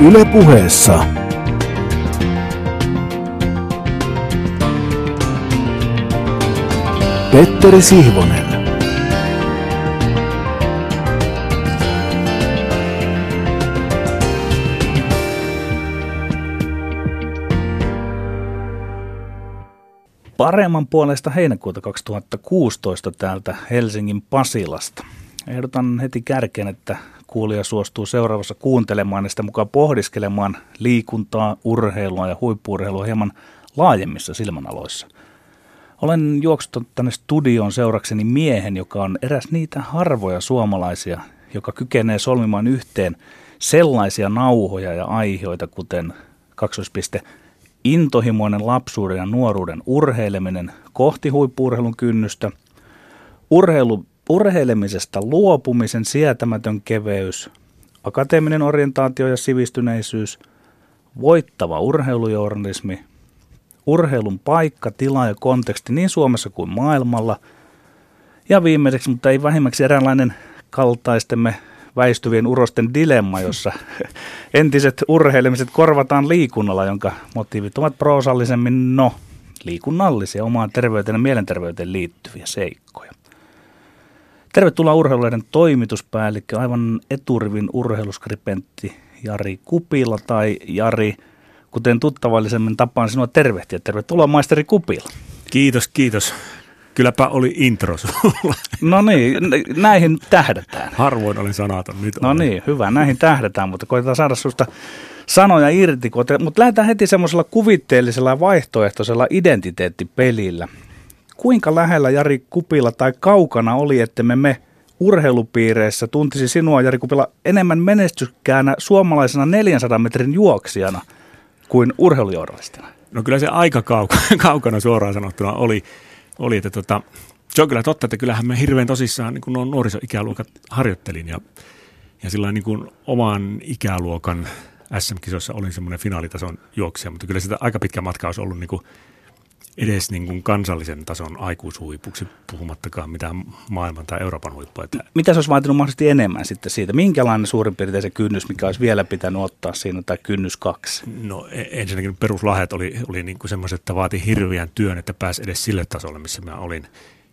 Yle puheessa. Petteri Sihvonen. Paremman puolesta heinäkuuta 2016 täältä Helsingin Pasilasta. Ehdotan heti kärkeen, että kuulija suostuu seuraavassa kuuntelemaan ja sitä mukaan pohdiskelemaan liikuntaa, urheilua ja huippuurheilua hieman laajemmissa silmänaloissa. Olen juoksutunut tänne studioon seurakseni miehen, joka on eräs niitä harvoja suomalaisia, joka kykenee solmimaan yhteen sellaisia nauhoja ja aiheita, kuten kaksoispiste intohimoinen lapsuuden ja nuoruuden urheileminen kohti huippuurheilun kynnystä, urheilu urheilemisesta luopumisen sietämätön keveys, akateeminen orientaatio ja sivistyneisyys, voittava urheilujournalismi, urheilun paikka, tila ja konteksti niin Suomessa kuin maailmalla, ja viimeiseksi, mutta ei vähimmäksi eräänlainen kaltaistemme väistyvien urosten dilemma, jossa entiset urheilemiset korvataan liikunnalla, jonka motiivit ovat proosallisemmin, no, liikunnallisia omaan terveyteen ja mielenterveyteen liittyviä seikkoja. Tervetuloa urheiluiden toimituspäällikkö, aivan eturivin urheiluskripentti Jari Kupila tai Jari, kuten tuttavallisemmin tapaan sinua tervehtiä. Tervetuloa maisteri Kupila. Kiitos, kiitos. Kylläpä oli intro sulla. No niin, näihin tähdätään. Harvoin olen sanaton, nyt No niin, hyvä, näihin tähdätään, mutta koitetaan saada sinusta sanoja irti. Mutta lähdetään heti semmoisella kuvitteellisella ja vaihtoehtoisella identiteettipelillä kuinka lähellä Jari Kupila tai kaukana oli, että me me urheilupiireissä tuntisi sinua, Jari Kupila, enemmän menestykkäänä suomalaisena 400 metrin juoksijana kuin urheilujournalistina? No kyllä se aika kaukana, kaukana suoraan sanottuna oli, oli että tota, se on kyllä totta, että kyllähän me hirveän tosissaan niin kuin nuorisoikäluokat harjoittelin ja, ja sillä niin kuin oman ikäluokan SM-kisoissa olin semmoinen finaalitason juoksija, mutta kyllä sitä aika pitkä matka olisi ollut niin kuin edes niin kuin kansallisen tason aikuishuipuksi, puhumattakaan mitään maailman tai Euroopan huippua. Mitä se olisi vaatinut mahdollisesti enemmän sitten siitä? Minkälainen suurin piirtein se kynnys, mikä olisi vielä pitänyt ottaa siinä, tai kynnys kaksi? No e- ensinnäkin peruslahjat oli, oli niin kuin semmoiset, että vaati hirveän työn, että pääsi edes sille tasolle, missä mä olin.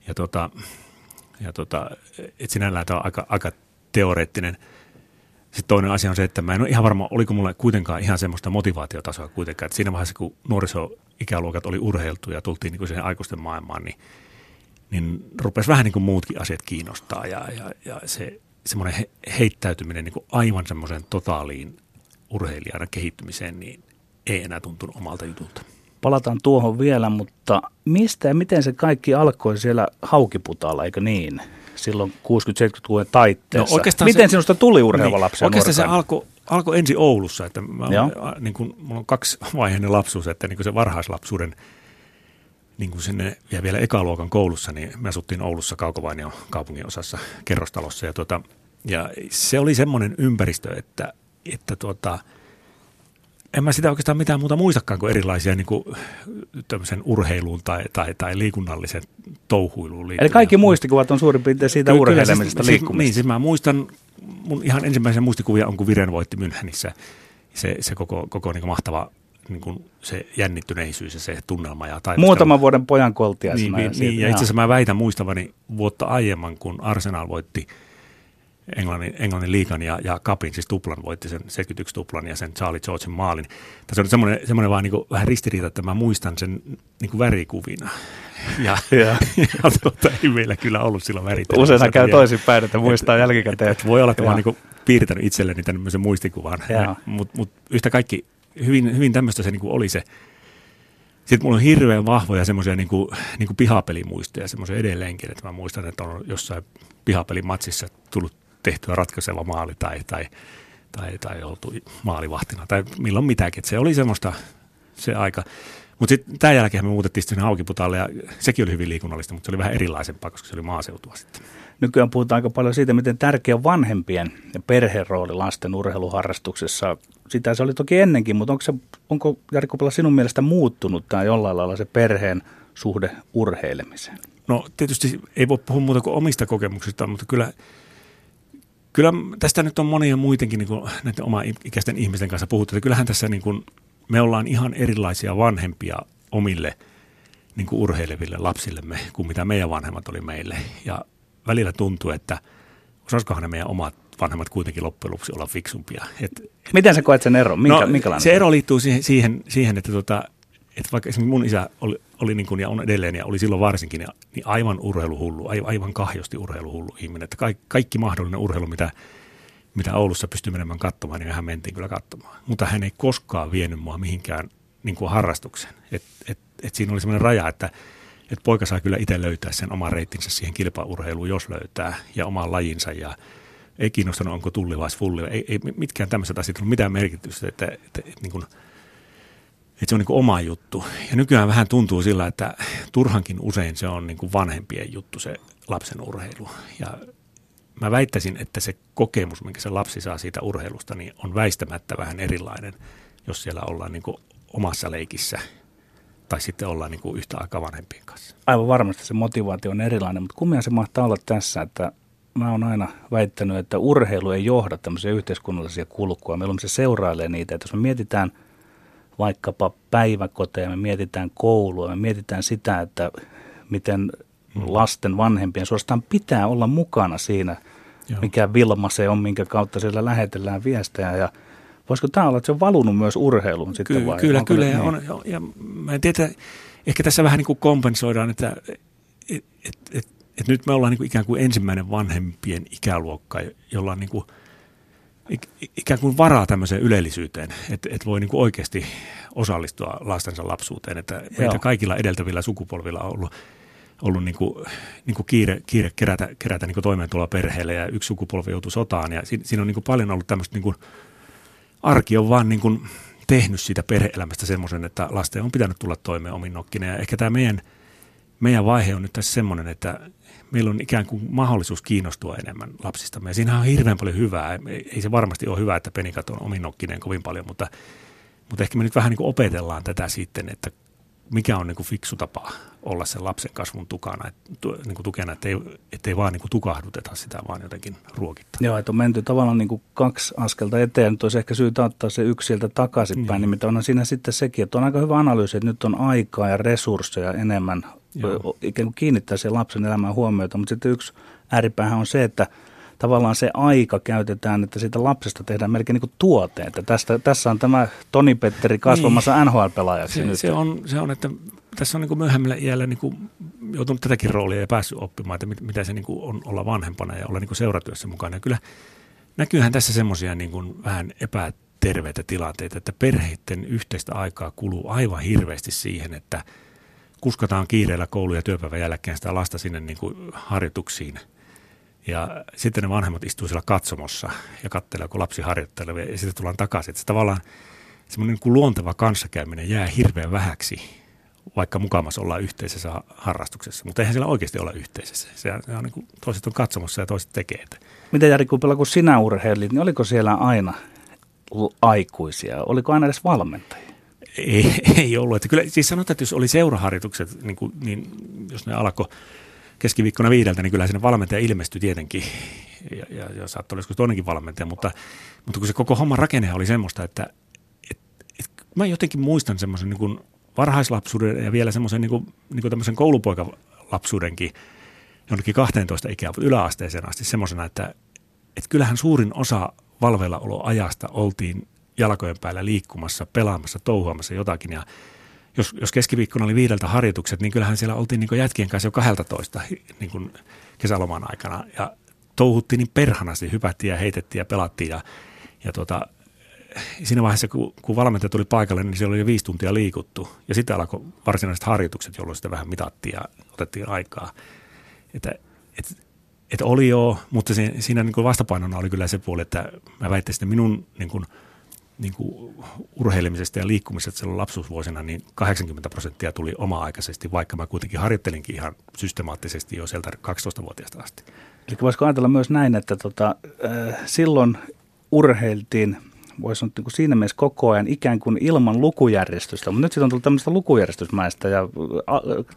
Ja, tota, ja tota, et sinällään tämä on aika, aika teoreettinen – sitten toinen asia on se, että mä en ole ihan varma, oliko mulle kuitenkaan ihan semmoista motivaatiotasoa kuitenkaan. Että siinä vaiheessa, kun nuorisoikäluokat oli urheiltu ja tultiin niin kuin siihen aikuisten maailmaan, niin, niin rupesi vähän niin kuin muutkin asiat kiinnostaa. Ja, ja, ja se semmoinen he, heittäytyminen niin kuin aivan semmoiseen totaaliin urheilijana kehittymiseen, niin ei enää tuntunut omalta jutulta. Palataan tuohon vielä, mutta mistä ja miten se kaikki alkoi siellä Haukiputalla, eikö niin? Silloin 60-70-luvun taitteessa. No Miten se, sinusta tuli urheiluva lapsi? Niin, oikeastaan se alkoi alko ensin Oulussa. Että mä, niin kuin, mulla on kaksi vaiheinen lapsuus, että niin se varhaislapsuuden niin kuin sinne ja vielä ekaluokan koulussa, niin me asuttiin Oulussa Kaukovainion kaupungin osassa kerrostalossa. Ja, tuota, ja se oli semmoinen ympäristö, että, että tuota, en mä sitä oikeastaan mitään muuta muistakaan kuin erilaisia niin kuin, urheiluun tai, tai, tai liikunnallisen touhuiluun Eli kaikki muistikuvat on suurin piirtein siitä Ky- urheilemisesta, siis, liikkumista. Niin, siis mä muistan, mun ihan ensimmäisen muistikuvia on, kun Viren voitti Münchenissä. Se, se koko, koko niin kuin mahtava niin kuin se jännittyneisyys ja se tunnelma. Ja Muutaman vuoden pojan koltia. Niin, niin, niin, ja itse asiassa mä väitän muistavani vuotta aiemman, kun Arsenal voitti – Englannin, Englannin liikan ja, ja kapin, siis tuplan, voitti sen 71 tuplan ja sen Charlie Georgein maalin. Tässä on semmoinen, semmoinen vaan niin kuin, vähän ristiriita, että mä muistan sen niin kuin värikuvina. Ja, ja. ja tuota, ei meillä kyllä ollut silloin värit. Usein käy toisinpäin, että muistaa et, jälkikäteen. Et, voi olla, että mä oon niin piirtänyt itselleni tämmöisen muistikuvan, mutta mut yhtä kaikki hyvin, hyvin tämmöistä se niin kuin oli se. Sitten mulla on hirveän vahvoja semmoisia niin kuin, niin kuin pihapelimuistoja, semmoisia edelleenkin, että mä muistan, että on jossain pihapelimatsissa tullut tehtyä ratkaiseva maali tai, tai, tai, tai oltu maalivahtina tai milloin mitäkin. Et se oli semmoista se aika. Mutta sitten tämän jälkeen me muutettiin sinne Haukiputalle ja sekin oli hyvin liikunnallista, mutta se oli vähän erilaisempaa, koska se oli maaseutua sitten. Nykyään puhutaan aika paljon siitä, miten tärkeä vanhempien ja perheen rooli lasten urheiluharrastuksessa. Sitä se oli toki ennenkin, mutta onko, se, onko Jari sinun mielestä muuttunut tämä jollain lailla se perheen suhde urheilemiseen? No tietysti ei voi puhua muuta kuin omista kokemuksista, mutta kyllä Kyllä tästä nyt on monia muitakin niin kuin näiden oma ikäisten ihmisten kanssa puhuttu. Että kyllähän tässä niin kuin, me ollaan ihan erilaisia vanhempia omille niin kuin urheileville lapsillemme kuin mitä meidän vanhemmat oli meille. Ja välillä tuntuu, että osaisikohan ne meidän omat vanhemmat kuitenkin loppujen lopuksi olla fiksumpia. Et, et, Miten sä koet sen eron? Minkä, no? Se ero liittyy siihen, siihen, siihen että, tota, että vaikka esimerkiksi mun isä oli, oli niin kuin, ja on edelleen ja oli silloin varsinkin niin aivan urheiluhullu, aivan kahjosti urheiluhullu ihminen. Että kaikki, kaikki mahdollinen urheilu, mitä, mitä Oulussa pystyi menemään katsomaan, niin hän mentiin kyllä katsomaan. Mutta hän ei koskaan vienyt mua mihinkään niin kuin harrastukseen. Et, et, et siinä oli sellainen raja, että et poika saa kyllä itse löytää sen oman reittinsä siihen kilpaurheiluun, jos löytää, ja oman lajinsa. Ja ei kiinnostanut, onko tulli vai fulli. Ei, ei mitkään tämmöiset asiat ole mitään merkitystä, että, että, että, niin kuin, että se on niin oma juttu. Ja nykyään vähän tuntuu sillä, että turhankin usein se on niin vanhempien juttu se lapsen urheilu. Ja mä väittäisin, että se kokemus, minkä se lapsi saa siitä urheilusta, niin on väistämättä vähän erilainen, jos siellä ollaan niin omassa leikissä tai sitten ollaan niin kuin yhtä aikaa vanhempien kanssa. Aivan varmasti se motivaatio on erilainen, mutta kummia se mahtaa olla tässä, että mä oon aina väittänyt, että urheilu ei johda tämmöisiä yhteiskunnallisia kulkua. Meillä se seurailee niitä, että jos me mietitään vaikkapa päiväkoteja, me mietitään koulua, me mietitään sitä, että miten mm. lasten vanhempien suorastaan pitää olla mukana siinä, Joo. mikä Vilma se on, minkä kautta siellä lähetellään viestejä ja Voisiko tämä olla, että se on valunut myös urheiluun sitten Ky- vai? Kyllä, Onko kyllä. Ja, niin? on, ja mä en tiedä, ehkä tässä vähän niin kuin kompensoidaan, että et, et, et, et nyt me ollaan niin kuin ikään kuin ensimmäinen vanhempien ikäluokka, jolla on niin kuin ikään kuin varaa tämmöiseen ylellisyyteen, että, että voi niin kuin oikeasti osallistua lastensa lapsuuteen. Että meitä kaikilla edeltävillä sukupolvilla on ollut, ollut niin kuin, niin kuin kiire, kiire kerätä, kerätä niin kuin toimeentuloa perheelle ja yksi sukupolvi joutui sotaan. Ja siinä, siinä on niin kuin paljon ollut tämmöistä niin kuin arki on vaan niin kuin tehnyt siitä perheelämästä semmoisen, että lasten on pitänyt tulla toimeen omin nokkinen. Ja ehkä tämä meidän, meidän vaihe on nyt tässä semmoinen, että meillä on ikään kuin mahdollisuus kiinnostua enemmän lapsista. Ja siinä on hirveän paljon hyvää. Ei se varmasti ole hyvä, että penikat on omin nokkinen kovin paljon, mutta, mutta ehkä me nyt vähän niin kuin opetellaan tätä sitten, että mikä on niin kuin fiksu tapa olla sen lapsen kasvun tukana, et, tu, niin kuin tukena, ettei, ettei vaan niin kuin tukahduteta sitä, vaan jotenkin ruokittaa. Joo, että on menty tavallaan niin kuin kaksi askelta eteen, nyt olisi ehkä syytä ottaa se yksi sieltä takaisinpäin, niin. nimittäin on siinä sitten sekin, että on aika hyvä analyysi, että nyt on aikaa ja resursseja enemmän Joo. ikään kuin kiinnittää sen lapsen elämään huomiota, mutta sitten yksi ääripäähän on se, että tavallaan se aika käytetään, että siitä lapsesta tehdään melkein niin kuin tuote. Että tästä, tässä on tämä Toni Petteri kasvamassa niin. NHL-pelaajaksi se, nyt. Se on, se on, että tässä on niin kuin myöhemmällä iällä niin kuin joutunut tätäkin roolia ja päässyt oppimaan, että mit, mitä se niin kuin on olla vanhempana ja olla niin kuin seuratyössä mukana. Ja kyllä näkyyhän tässä semmoisia niin kuin vähän epäterveitä tilanteita, että perheiden yhteistä aikaa kuluu aivan hirveästi siihen, että kuskataan kiireellä koulu- ja työpäivän jälkeen sitä lasta sinne niin kuin harjoituksiin – ja sitten ne vanhemmat istuu siellä katsomossa ja katselee, kun lapsi harjoittelee ja sitten tullaan takaisin. Että se tavallaan semmoinen niin luonteva kanssakäyminen jää hirveän vähäksi, vaikka mukamassa ollaan yhteisessä harrastuksessa. Mutta eihän siellä oikeasti olla yhteisessä. Se on niin kuin, toiset on katsomossa ja toiset tekee. Miten Jari Kupila, kun sinä urheilit, niin oliko siellä aina aikuisia? Oliko aina edes valmentajia? Ei, ei ollut. Että kyllä, siis sanotaan, että jos oli seuraharjoitukset, niin, kuin, niin jos ne alkoi keskiviikkona viideltä, niin kyllä sinne valmentaja ilmestyi tietenkin, ja, ja, ja saattoi olla toinenkin valmentaja, mutta, mutta kun se koko homman rakenne oli semmoista, että et, et, mä jotenkin muistan semmoisen niin varhaislapsuuden ja vielä semmoisen niin niin tämmöisen koulupoikalapsuudenkin jonnekin 12 ikää yläasteeseen asti semmoisena, että, että kyllähän suurin osa valveillaoloajasta oltiin jalkojen päällä liikkumassa, pelaamassa, touhuamassa jotakin. Ja jos, jos keskiviikkona oli viideltä harjoitukset, niin kyllähän siellä oltiin niin jätkien kanssa jo 12 niin kuin kesäloman aikana. Ja touhuttiin niin perhanasti, hypättiin ja heitettiin ja pelattiin. Ja, ja tuota, siinä vaiheessa, kun, kun valmentaja tuli paikalle, niin siellä oli jo viisi tuntia liikuttu. Ja sitten alkoi varsinaiset harjoitukset, jolloin sitä vähän mitattiin ja otettiin aikaa. Että, et, et oli jo, mutta siinä, siinä niin kuin vastapainona oli kyllä se puoli, että mä väittäisin, että minun niin kuin – niin kuin urheilemisesta ja liikkumisesta silloin lapsuusvuosina, niin 80 prosenttia tuli oma-aikaisesti, vaikka mä kuitenkin harjoittelinkin ihan systemaattisesti jo sieltä 12-vuotiaasta asti. Eli voisiko ajatella myös näin, että tota, äh, silloin urheiltiin voisi sanoa niin kuin siinä mielessä koko ajan ikään kuin ilman lukujärjestystä, mutta nyt sitten on tullut tämmöistä lukujärjestysmäistä ja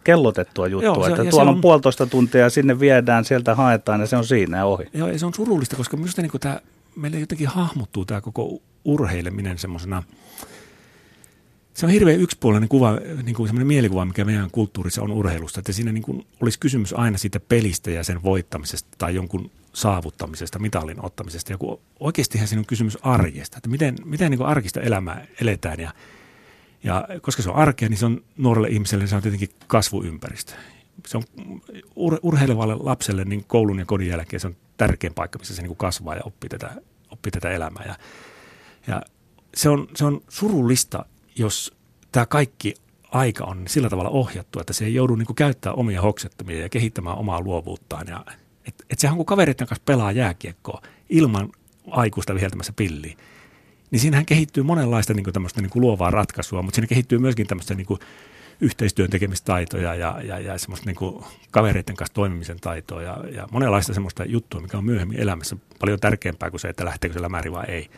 kellotettua juttua, Joo, se, että tuolla on, on puolitoista tuntia ja sinne viedään, sieltä haetaan ja se on siinä ja ohi. Joo, ja se on surullista, koska minusta niin tämä, meille jotenkin hahmottuu tämä koko urheileminen semmoisena – se on hirveän yksipuolinen kuva, niin kuin semmoinen mielikuva, mikä meidän kulttuurissa on urheilusta, että siinä niin kuin olisi kysymys aina siitä pelistä ja sen voittamisesta tai jonkun saavuttamisesta, mitallin ottamisesta. Ja kun oikeastihan siinä on kysymys arjesta, että miten, miten niin kuin arkista elämää eletään ja, ja koska se on arkea, niin se on nuorelle ihmiselle niin se on tietenkin kasvuympäristö. Se on ur, urheilevalle lapselle niin koulun ja kodin jälkeen se on tärkein paikka, missä se niin kuin kasvaa ja oppii tätä, oppii tätä elämää. Ja, ja se, on, se on surullista, jos tämä kaikki aika on sillä tavalla ohjattu, että se ei joudu niin käyttää omia hoksettomia ja kehittämään omaa luovuuttaan. Ja, et, et sehän kun kavereiden kanssa pelaa jääkiekkoa ilman aikuista viheltämässä pilliä, niin siinähän kehittyy monenlaista niin tämmöistä niin luovaa ratkaisua, mutta siinä kehittyy myöskin tämmöistä niin yhteistyön tekemistaitoja ja, ja, ja semmoista niin kavereiden kanssa toimimisen taitoa ja, ja monenlaista semmoista juttua, mikä on myöhemmin elämässä paljon tärkeämpää kuin se, että lähteekö se lämäri vai ei.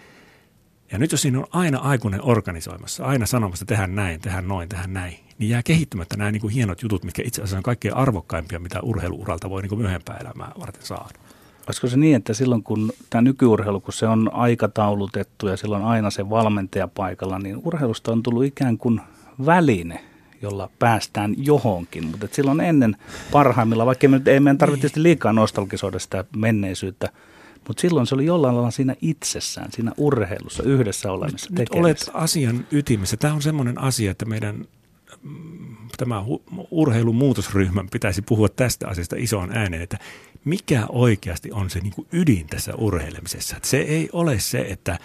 Ja nyt jos siinä on aina aikuinen organisoimassa, aina sanomassa tehdään näin, tehdään noin, tehdään näin, niin jää kehittymättä nämä niin kuin hienot jutut, mitkä itse asiassa on kaikkein arvokkaimpia, mitä urheiluuralta voi niin kuin myöhempää elämää varten saada. Olisiko se niin, että silloin kun tämä nykyurheilu, kun se on aikataulutettu ja silloin aina se valmentaja paikalla, niin urheilusta on tullut ikään kuin väline, jolla päästään johonkin. Mutta silloin ennen parhaimmilla, vaikka ei meidän tarvitse niin. liikaa nostalgisoida sitä menneisyyttä, mutta silloin se oli jollain lailla siinä itsessään, siinä urheilussa, yhdessä olemassa, nyt, nyt olet asian ytimessä. Tämä on semmoinen asia, että meidän mm, tämä urheilun muutosryhmän pitäisi puhua tästä asiasta isoon ääneen, että mikä oikeasti on se niin kuin ydin tässä urheilemisessa. Että se ei ole se, että,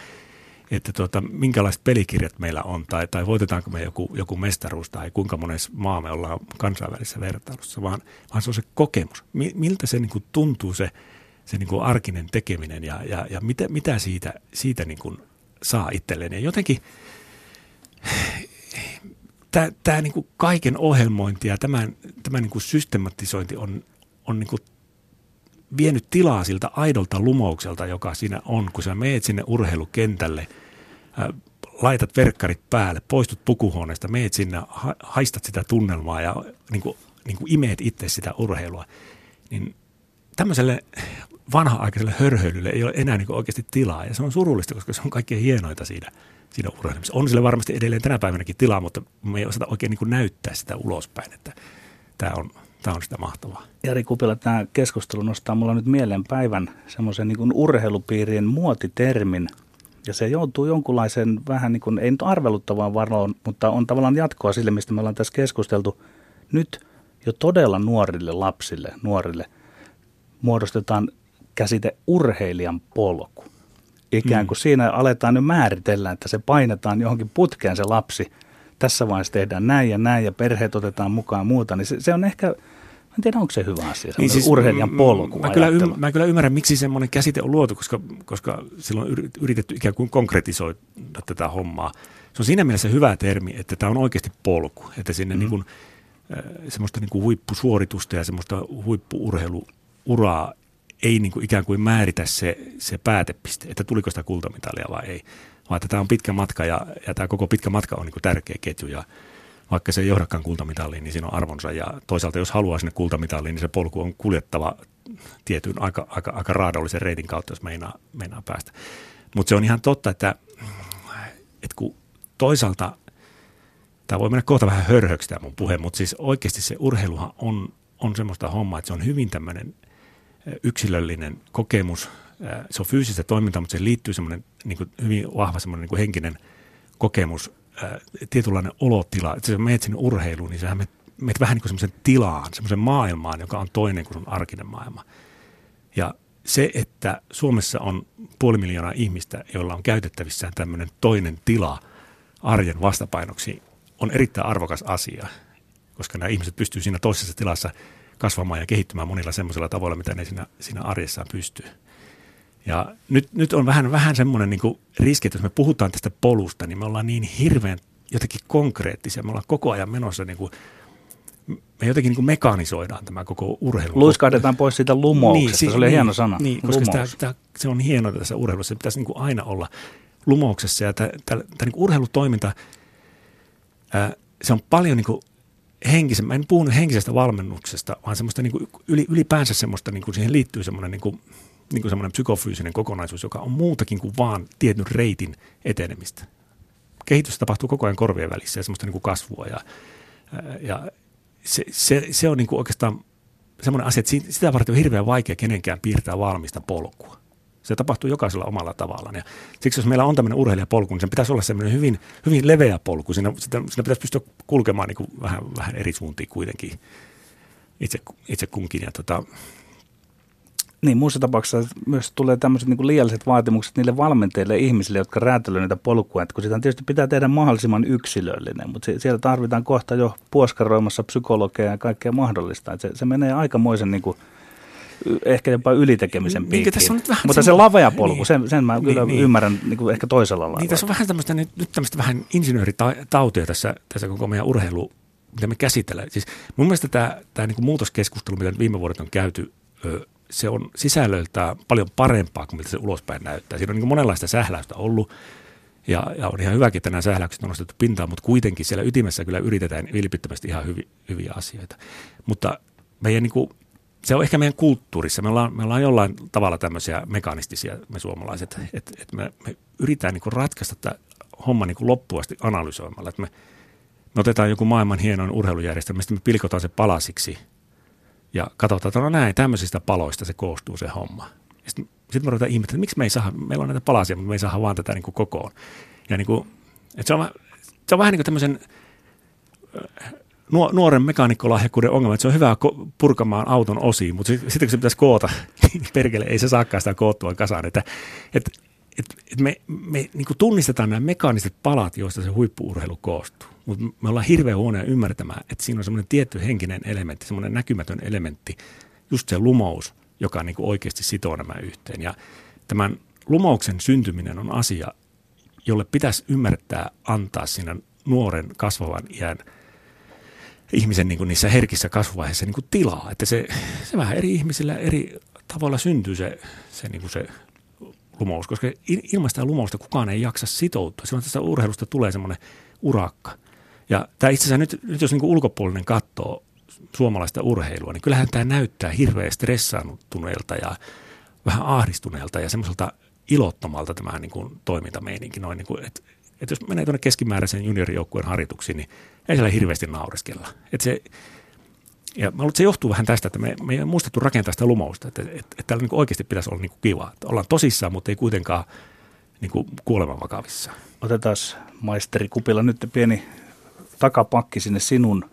että tuota, minkälaiset pelikirjat meillä on tai, tai voitetaanko me joku, joku mestaruus tai kuinka monessa maa me ollaan kansainvälisessä vertailussa, vaan, vaan se on se kokemus. Miltä se niin kuin tuntuu se – se niin kuin arkinen tekeminen ja, ja, ja mitä, mitä siitä, siitä niin kuin saa itselleen. Ja jotenkin tämä, niin kaiken ohjelmointi ja tämän, tämän niin kuin systematisointi on, on niin kuin vienyt tilaa siltä aidolta lumoukselta, joka siinä on, kun sä meet sinne urheilukentälle, ää, laitat verkkarit päälle, poistut pukuhuoneesta, meet sinne, ha, haistat sitä tunnelmaa ja niin kuin, niin kuin imeet itse sitä urheilua, niin tämmöiselle vanha-aikaiselle hörhöilylle ei ole enää niin oikeasti tilaa. Ja se on surullista, koska se on kaikkein hienoita siinä, siinä urheilussa. On sille varmasti edelleen tänä päivänäkin tilaa, mutta me ei osata oikein niin näyttää sitä ulospäin, että tämä on, tämä on sitä mahtavaa. Jari Kupila, tämä keskustelu nostaa mulla nyt mieleen päivän semmoisen niin urheilupiirien muotitermin, ja se joutuu jonkunlaisen vähän niin kuin, ei nyt arveluttavaan varoon, mutta on tavallaan jatkoa sille, mistä me ollaan tässä keskusteltu. Nyt jo todella nuorille lapsille, nuorille – muodostetaan käsite urheilijan polku. Ikään kuin mm. siinä aletaan nyt määritellä, että se painetaan johonkin putkeen se lapsi. Tässä vaiheessa tehdään näin ja näin ja perheet otetaan mukaan muuta. Niin se, se on ehkä, en tiedä onko se hyvä asia, niin siis, urheilijan polku. Mä kyllä, ym, mä kyllä ymmärrän, miksi semmoinen käsite on luotu, koska, koska silloin on yritetty ikään kuin konkretisoida tätä hommaa. Se on siinä mielessä hyvä termi, että tämä on oikeasti polku, että sinne mm. niin kuin, semmoista niin kuin huippusuoritusta ja semmoista huippuurheiluuraa ei niin kuin ikään kuin määritä se, se päätepiste, että tuliko sitä kultamitalia vai ei, vaan että tämä on pitkä matka ja, ja tämä koko pitkä matka on niin kuin tärkeä ketju ja vaikka se ei johdakaan kultamitaliin, niin siinä on arvonsa ja toisaalta jos haluaa sinne kultamitaliin, niin se polku on kuljettava tietyn aika, aika, aika raadollisen reitin kautta, jos meinaa, meinaa päästä. Mutta se on ihan totta, että, että kun toisaalta, tämä voi mennä kohta vähän hörhöksi tämä mun puhe, mutta siis oikeasti se urheiluhan on, on semmoista hommaa, että se on hyvin tämmöinen – yksilöllinen kokemus. Se on fyysistä toimintaa, mutta se liittyy semmoinen niin hyvin vahva semmoinen niin henkinen kokemus, tietynlainen olotila. Että sä menet sinne urheiluun, niin sähän menet, vähän niin kuin tilaan, semmoisen maailmaan, joka on toinen kuin sun arkinen maailma. Ja se, että Suomessa on puoli miljoonaa ihmistä, joilla on käytettävissään tämmöinen toinen tila arjen vastapainoksi, on erittäin arvokas asia, koska nämä ihmiset pystyvät siinä toisessa tilassa – kasvamaan ja kehittymään monilla semmoisilla tavoilla, mitä ne siinä, siinä arjessaan pystyy. Ja nyt, nyt on vähän, vähän semmoinen niin riski, että jos me puhutaan tästä polusta, niin me ollaan niin hirveän jotenkin konkreettisia. Me ollaan koko ajan menossa niin kuin, me jotenkin niin kuin mekanisoidaan tämä koko urheilu. Luiskahdetaan pois siitä lumouksesta, niin, siis, se oli niin, hieno sana. Niin, koska sitä, sitä, se on hienoa tässä urheilussa, se pitäisi niin kuin aina olla, lumouksessa ja tämä niin urheilutoiminta, ää, se on paljon niin henkisen, mä en puhunut henkisestä valmennuksesta, vaan semmoista niin kuin yli, ylipäänsä semmoista, niin kuin siihen liittyy semmoinen, niin kuin, niin semmoinen psykofyysinen kokonaisuus, joka on muutakin kuin vaan tietyn reitin etenemistä. Kehitys tapahtuu koko ajan korvien välissä ja semmoista niin kuin kasvua ja, ja se, se, se on niin kuin oikeastaan semmoinen asia, että sitä varten on hirveän vaikea kenenkään piirtää valmista polkua. Se tapahtuu jokaisella omalla tavallaan. Ja siksi jos meillä on tämmöinen urheilijapolku, niin sen pitäisi olla semmoinen hyvin, hyvin leveä polku. Siinä, sitä, siinä pitäisi pystyä kulkemaan niin kuin vähän, vähän eri suuntiin kuitenkin itse, itse kunkin. Ja tota, niin, muussa tapauksessa myös tulee tämmöiset niin liialliset vaatimukset niille valmentajille ihmisille, jotka räätälöivät niitä polkuja. Että kun sitä tietysti pitää tehdä mahdollisimman yksilöllinen, mutta siellä tarvitaan kohta jo puoskaroimassa psykologeja ja kaikkea mahdollista. Että se, se menee aikamoisen niin kuin – ehkä jopa ylitekemisen niin, piikkiin. Niin, Mutta semmo... se lavea polku, niin, sen, sen mä niin, kyllä niin, ymmärrän niin kuin ehkä toisella lailla. Niin, tässä on vähän tämmöistä, nyt, nyt tämmöistä vähän insinööritautia tässä, tässä koko meidän urheilu, mitä me käsitellään. Siis mun mielestä tämä, tämä niin kuin muutoskeskustelu, mitä viime vuodet on käyty, se on sisällöltä paljon parempaa kuin miltä se ulospäin näyttää. Siinä on niin monenlaista sähläystä ollut. Ja, ja on ihan hyväkin, että nämä sähläykset on nostettu pintaan, mutta kuitenkin siellä ytimessä kyllä yritetään vilpittömästi ihan hyvi, hyviä asioita. Mutta meidän niin kuin se on ehkä meidän kulttuurissa. Me ollaan, me ollaan jollain tavalla tämmöisiä mekanistisia me suomalaiset, että et me, me yritetään niin ratkaista tämä homma niin loppuasti analysoimalla. Että me, me otetaan joku maailman hienoin urheilujärjestelmä, sitten me pilkotaan se palasiksi ja katsotaan, että no näin, tämmöisistä paloista se koostuu se homma. Sitten, sitten me ruvetaan ihmettelemään, että miksi me ei saa, meillä on näitä palasia, mutta me ei saa vaan tätä niin kuin kokoon. Ja niin kuin, että se, on, se on vähän niin kuin tämmöisen nuoren mekaanikkolahjakkuuden ongelma, että se on hyvä purkamaan auton osiin, mutta sitten kun se pitäisi koota, niin perkele ei se saakaan sitä koottua kasaan. Että, että, että, että me, me niin tunnistetaan nämä mekaaniset palat, joista se huippuurheilu koostuu. Mutta me ollaan hirveän huonoja ymmärtämään, että siinä on semmoinen tietty henkinen elementti, semmoinen näkymätön elementti, just se lumous, joka niin kuin oikeasti sitoo nämä yhteen. Ja tämän lumouksen syntyminen on asia, jolle pitäisi ymmärtää antaa siinä nuoren kasvavan iän – ihmisen niin kuin niissä herkissä kasvuvaiheissa niin kuin tilaa. Että se, se vähän eri ihmisillä eri tavalla syntyy se, se, niin kuin se lumous, koska ilman sitä lumousta kukaan ei jaksa sitoutua. Silloin tästä urheilusta tulee semmoinen urakka. Ja tämä itse asiassa nyt, nyt jos niin ulkopuolinen katsoo suomalaista urheilua, niin kyllähän tämä näyttää hirveän stressaantuneelta ja vähän ahdistuneelta ja semmoiselta ilottomalta tämä niin kuin toimintameininki. Noin niin kuin, että että jos menee tuonne keskimääräisen juniorijoukkueen harjoituksiin, niin ei siellä hirveästi naureskella. Että se, ja mä luulen, että se johtuu vähän tästä, että me, me ei muistettu rakentaa sitä lumousta, että, että, että täällä niin oikeasti pitäisi olla niin kuin kiva. Että ollaan tosissaan, mutta ei kuitenkaan niin kuin kuoleman vakavissa. Otetaan maisteri Kupila nyt pieni takapakki sinne sinun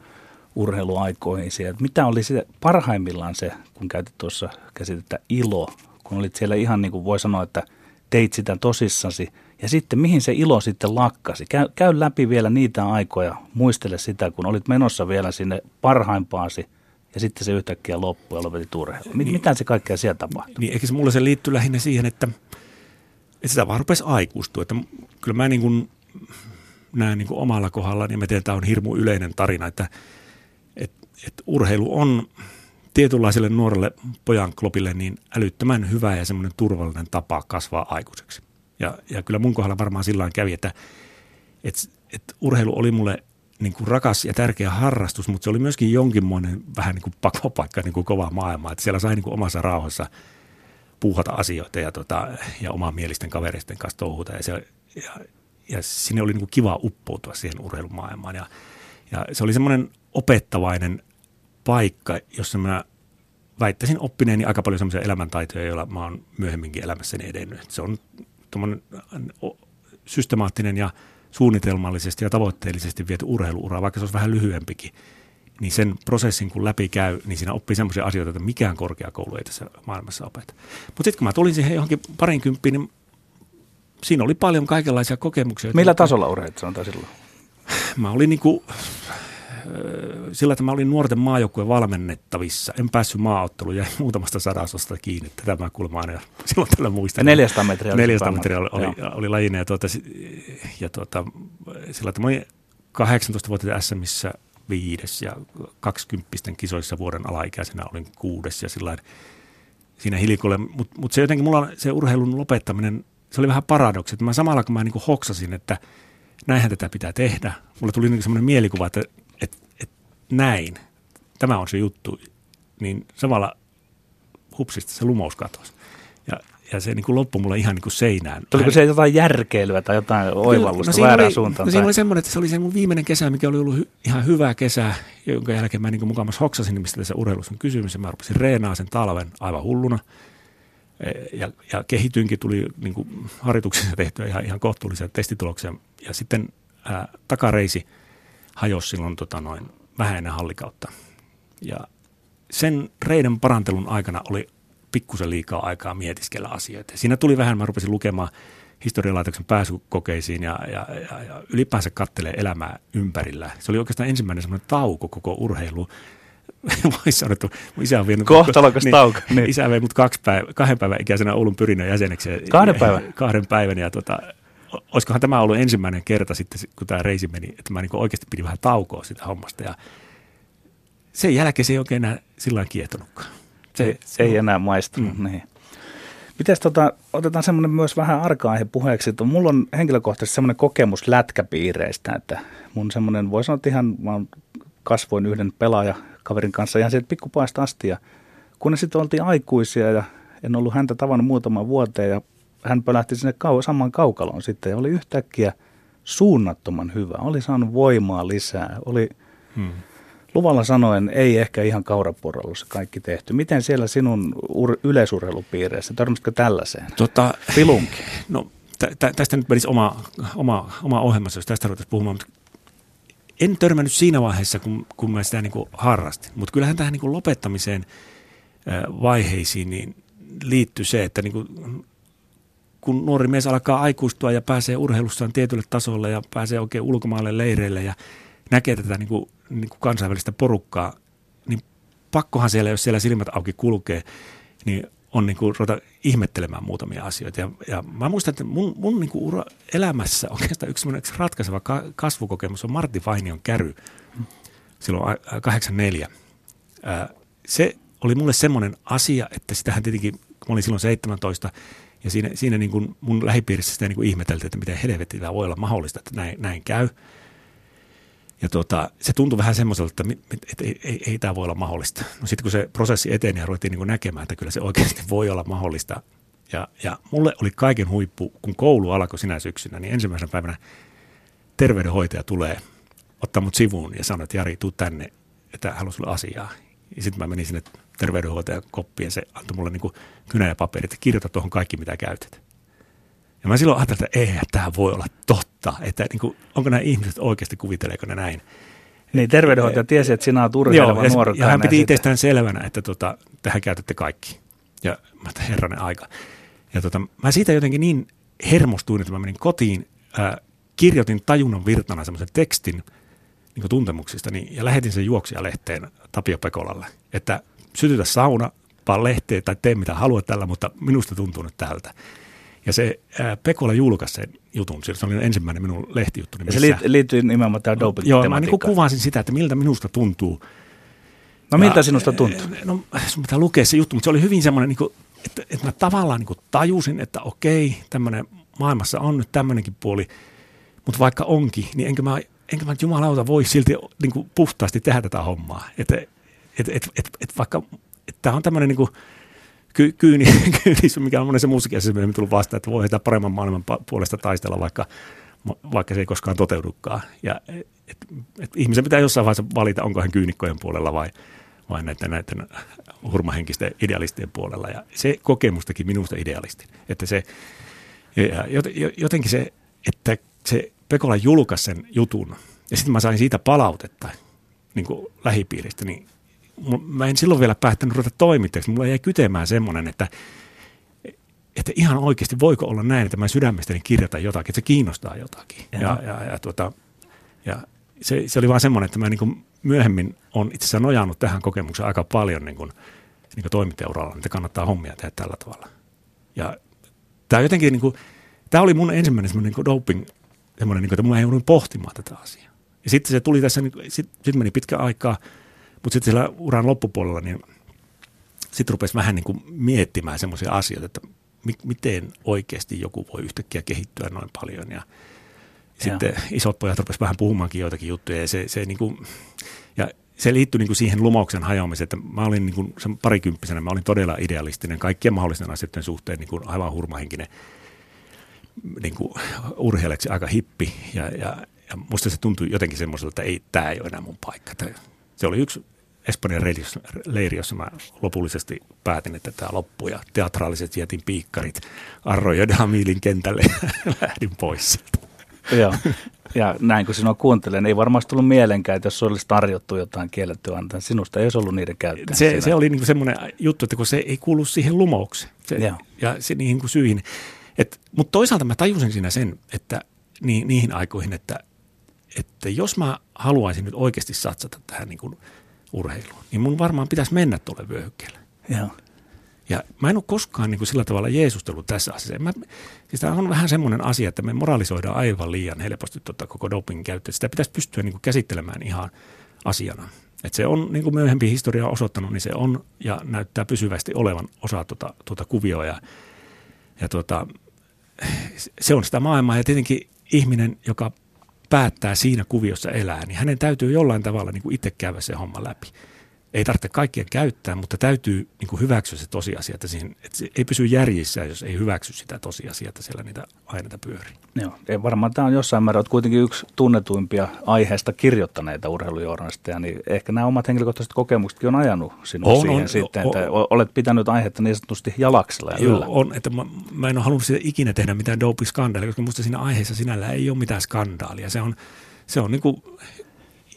urheiluaikoihin. Mitä oli se parhaimmillaan se, kun käytit tuossa käsitettä ilo, kun olit siellä ihan niin kuin voi sanoa, että teit sitä tosissasi – ja sitten mihin se ilo sitten lakkasi? Käy, käy läpi vielä niitä aikoja, muistele sitä, kun olit menossa vielä sinne parhaimpaasi ja sitten se yhtäkkiä loppui ja lopetit urheilua. Niin, mitä se kaikkea siellä tapahtui? Niin, eikö se mulle se liittyy lähinnä siihen, että, että sitä vaan rupesi aikuistua. Että kyllä mä niin kuin näen niin kuin omalla kohdalla, niin mä tiedän, että tämä on hirmu yleinen tarina, että, että, että urheilu on tietynlaiselle nuorelle pojan klopille niin älyttömän hyvä ja semmoinen turvallinen tapa kasvaa aikuiseksi. Ja, ja kyllä mun kohdalla varmaan sillä kävi, että, että, että urheilu oli mulle niin kuin rakas ja tärkeä harrastus, mutta se oli myöskin jonkinmoinen vähän niin kuin pakopaikka, niin kuin kova maailma. Että siellä sai niin kuin omassa rauhassa puuhata asioita ja, tota, ja oman mielisten kavereisten kanssa touhuta. Ja, se, ja, ja sinne oli niin kuin kiva uppoutua siihen urheilumaailmaan. Ja, ja se oli semmoinen opettavainen paikka, jossa mä väittäisin oppineeni aika paljon semmoisia elämäntaitoja, joilla mä oon myöhemminkin elämässäni edennyt. Se on systemaattinen ja suunnitelmallisesti ja tavoitteellisesti viety urheiluura, vaikka se olisi vähän lyhyempikin, niin sen prosessin kun läpi käy, niin siinä oppii semmoisia asioita, että mikään korkeakoulu ei tässä maailmassa opeta. Mutta sitten kun mä tulin siihen johonkin parinkymppiin, niin siinä oli paljon kaikenlaisia kokemuksia. Millä tasolla urheilit sanotaan silloin? Mä olin niin kuin, sillä, että mä olin nuorten maajoukkueen valmennettavissa. En päässyt maaotteluun, jäi muutamasta sadasosasta kiinni. Tätä mä kuulemma aina silloin tällä muistan. 400 metriä oli 400 metriä oli, oli, oli lajina. Ja, tuota, ja tuota, sillä, että mä olin 18-vuotias SMissä viides ja 20 kisoissa vuoden alaikäisenä olin kuudes ja sillä siinä hilikolle. Mutta mut se jotenkin mulla se urheilun lopettaminen se oli vähän paradoksi, että mä samalla kun mä niin kuin hoksasin, että näinhän tätä pitää tehdä, mulle tuli niin semmoinen mielikuva, että, että, että näin, tämä on se juttu, niin samalla hupsista se lumous katosi. Ja, ja se niin kuin loppui mulle ihan niin kuin seinään. Tuliko se jotain järkeilyä tai jotain oivallusta no, väärään oli, suuntaan? No siinä oli semmoinen, että se oli se mun viimeinen kesä, mikä oli ollut hy, ihan hyvä kesä, jonka jälkeen mä niin mukamassa hoksasin, mistä tässä urheilussa on kysymys. Ja mä rupesin reenaa sen talven aivan hulluna. E, ja, ja kehityinkin tuli niin kuin harjoituksissa tehtyä ihan, ihan kohtuullisia testituloksia. Ja sitten ää, takareisi hajosi silloin tota noin, vähän ennen hallikautta. Ja sen reiden parantelun aikana oli pikkusen liikaa aikaa mietiskellä asioita. Siinä tuli vähän, mä rupesin lukemaan historialaitoksen pääsykokeisiin ja, ja, ja, ja ylipäänsä kattelee elämää ympärillä. Se oli oikeastaan ensimmäinen semmoinen tauko koko urheilu. Voisi sanoa, että isä on vienyt... Kohtalokas niin, tauko. Niin. Isä vei mut kaksi päivä, kahden päivän ikäisenä Oulun pyrinnön jäseneksi. Kahden päivän? Kahden päivän ja tota, olisikohan tämä ollut ensimmäinen kerta sitten, kun tämä reisi meni, että mä niin oikeasti pidin vähän taukoa sitä hommasta ja sen jälkeen se ei oikein enää sillä kiehtonutkaan. Se, se ei enää maistunut, mm. niin. Mites tota, otetaan semmoinen myös vähän arka-aihe puheeksi, että mulla on henkilökohtaisesti semmoinen kokemus lätkäpiireistä, että mun semmoinen, voi sanoa, että ihan mä kasvoin yhden pelaajakaverin kanssa ihan sieltä pikkupaista asti ja kun sitten oltiin aikuisia ja en ollut häntä tavannut muutaman vuoteen ja hän pölähti sinne kau- saman kaukaloon sitten ja oli yhtäkkiä suunnattoman hyvä, oli saanut voimaa lisää, oli hmm luvalla sanoen ei ehkä ihan kaurapuorolla kaikki tehty. Miten siellä sinun ur- yleisurheilupiireissä, törmäsitkö tällaiseen? Tota, Filunki. No tä- tästä nyt menisi oma, oma, oma ohjelmassa, jos tästä ruvettaisiin puhumaan, mutta en törmännyt siinä vaiheessa, kun, kun mä sitä niin kuin harrastin. Mutta kyllähän tähän niin kuin lopettamiseen vaiheisiin niin liittyy se, että niin kuin, kun nuori mies alkaa aikuistua ja pääsee urheilussaan tietylle tasolle ja pääsee oikein ulkomaille leireille ja näkee tätä niin kuin niin kuin kansainvälistä porukkaa, niin pakkohan siellä, jos siellä silmät auki kulkee, niin on niin kuin ruveta ihmettelemään muutamia asioita. Ja, ja mä muistan, että mun, mun niin kuin ura elämässä oikeastaan yksi ratkaiseva kasvukokemus on Martti Vainion käry silloin 84. Se oli mulle semmoinen asia, että sitähän tietenkin, kun mä olin silloin 17, ja siinä, siinä niin kuin mun lähipiirissä sitä niin kuin ihmeteltiin, että miten helvetti voi olla mahdollista, että näin, näin käy. Ja tota, se tuntui vähän semmoiselta, että, että ei, ei, ei tämä voi olla mahdollista. No sitten kun se prosessi eteni ja ruvettiin niin näkemään, että kyllä se oikeasti voi olla mahdollista. Ja, ja mulle oli kaiken huippu, kun koulu alkoi sinä syksynä, niin ensimmäisenä päivänä terveydenhoitaja tulee ottaa mut sivuun ja sanoo, että Jari, tuu tänne, että haluan sulle asiaa. Ja sitten mä menin sinne terveydenhoitajan koppiin ja se antoi mulle niin kynä ja paperit, että kirjoita tuohon kaikki, mitä käytät. Ja mä silloin ajattelin, että eihän tämä voi olla totta, että niin kuin, onko nämä ihmiset oikeasti, kuvitteleeko ne näin. Niin, terveydenhoitaja tiesi, että sinä olet urheileva nuori. Ja hän piti itsestään selvänä, että tota, tähän käytätte kaikki. Ja mä herranen aika. Ja tota, mä siitä jotenkin niin hermostuin, että mä menin kotiin, ää, kirjoitin tajunnan virtana semmoisen tekstin niin tuntemuksista niin, ja lähetin sen juoksijalehteen Tapio Pekolalle, että sytytä sauna, vaan lehteen tai tee mitä haluat tällä, mutta minusta tuntuu nyt tältä. Ja se ää, Pekola julkaisi sen jutun, se oli ensimmäinen minun lehtijuttu. Niin ja se liittyy nimenomaan tähän doping Joo, mä niin kuvasin sitä, että miltä minusta tuntuu. No miltä ja, sinusta tuntuu? No sun pitää lukea se juttu, mutta se oli hyvin semmoinen, niin kuin, että, että mä tavallaan niin kuin tajusin, että okei, tämmöinen maailmassa on nyt tämmöinenkin puoli, mutta vaikka onkin, niin enkä mä, enkä mä jumalauta voi silti niin kuin puhtaasti tehdä tätä hommaa. Että et, et, et, et vaikka tämä on tämmöinen niin kuin, ky, kyyni, kyynis, mikä on monessa musiikissa myöhemmin tullut vastaan, että voi sitä paremman maailman puolesta taistella, vaikka, vaikka se ei koskaan toteudukaan. Ja, et, et ihmisen pitää jossain vaiheessa valita, onko hän kyynikkojen puolella vai, vai näiden, näiden hurmahenkisten idealistien puolella. Ja se kokemus teki minusta idealistin. Että se, jotenkin se, että se Pekola julkaisi sen jutun, ja sitten mä sain siitä palautetta niin kuin lähipiiristä, niin mä en silloin vielä päättänyt ruveta toimittajaksi. Mulla jäi kytemään semmoinen, että, että ihan oikeasti voiko olla näin, että mä sydämestäni kirjoitan jotakin, että se kiinnostaa jotakin. Ja, ja, ja, ja, tuota, ja se, se oli vaan semmoinen, että mä niin myöhemmin on itse asiassa nojannut tähän kokemukseen aika paljon niin kuin, niin kuin toimittajauralla, että kannattaa hommia tehdä tällä tavalla. Ja tämä jotenkin, niin kuin, tämä oli mun ensimmäinen semmoinen niin doping, semmoinen, niin kuin, että mulla ei joudun pohtimaan tätä asiaa. Ja sitten se tuli tässä, niin sitten sit meni pitkä aikaa – mutta sitten siellä uran loppupuolella, niin sitten rupesi vähän niin kuin miettimään semmoisia asioita, että mi, miten oikeasti joku voi yhtäkkiä kehittyä noin paljon. Ja sitten ja. isot pojat rupesivat vähän puhumaankin joitakin juttuja ja se, se, niin kuin, ja se liittyi niin kuin siihen lumouksen hajoamiseen, että mä olin niin kuin sen parikymppisenä, mä olin todella idealistinen kaikkien mahdollisten asioiden suhteen niin kuin aivan hurmahenkinen niin kuin urheilijaksi aika hippi ja, ja, ja musta se tuntui jotenkin semmoiselta, että ei, tämä ei ole enää mun paikka. Se oli yksi Espanjan leiri, jossa mä lopullisesti päätin, että tämä loppuu ja teatraalisesti jätin piikkarit Arro ja Damilin kentälle ja lähdin pois. Joo. Ja näin kun sinua kuuntelen, ei varmasti tullut mielenkään, että jos olisi tarjottu jotain kiellettyä antaa, sinusta ei olisi ollut niiden käyttöä. Se, se oli niin semmoinen juttu, että kun se ei kuulu siihen lumoukseen se, ja se niihin kuin syihin. Mutta toisaalta mä tajusin siinä sen, että ni, niihin aikoihin, että, että jos mä haluaisin nyt oikeasti satsata tähän niin kuin urheiluun, niin mun varmaan pitäisi mennä tuolle vyöhykkeelle. Joo. Ja mä en ole koskaan niin kuin sillä tavalla jeesustellut tässä asiassa. Mä, siis tämä on vähän semmoinen asia, että me moralisoidaan aivan liian helposti tota koko dopingin käyttöä. Sitä pitäisi pystyä niin kuin käsittelemään ihan asiana. Et se on, niin kuin myöhempi historia on osoittanut, niin se on ja näyttää pysyvästi olevan osa tuota, tuota kuvioa. Ja, ja tuota, se on sitä maailmaa ja tietenkin ihminen, joka päättää siinä kuviossa elää, niin hänen täytyy jollain tavalla niin kuin itse käydä se homma läpi ei tarvitse kaikkien käyttää, mutta täytyy niin kuin hyväksyä se tosiasia, että, siihen, että se ei pysy järjissä, jos ei hyväksy sitä tosiasiaa, että siellä niitä aineita pyörii. Joo, ei varmaan tämä on jossain määrin, kuitenkin yksi tunnetuimpia aiheesta kirjoittaneita urheilujournalisteja, niin ehkä nämä omat henkilökohtaiset kokemuksetkin on ajanut sinua on, siihen on, sitten, on, että on, olet pitänyt aihetta niin sanotusti jalaksella ja Joo, yllä. on, että mä, mä en ole halunnut sitä ikinä tehdä mitään dopiskandaalia, koska minusta siinä aiheessa sinällä ei ole mitään skandaalia. Se on, se on niin kuin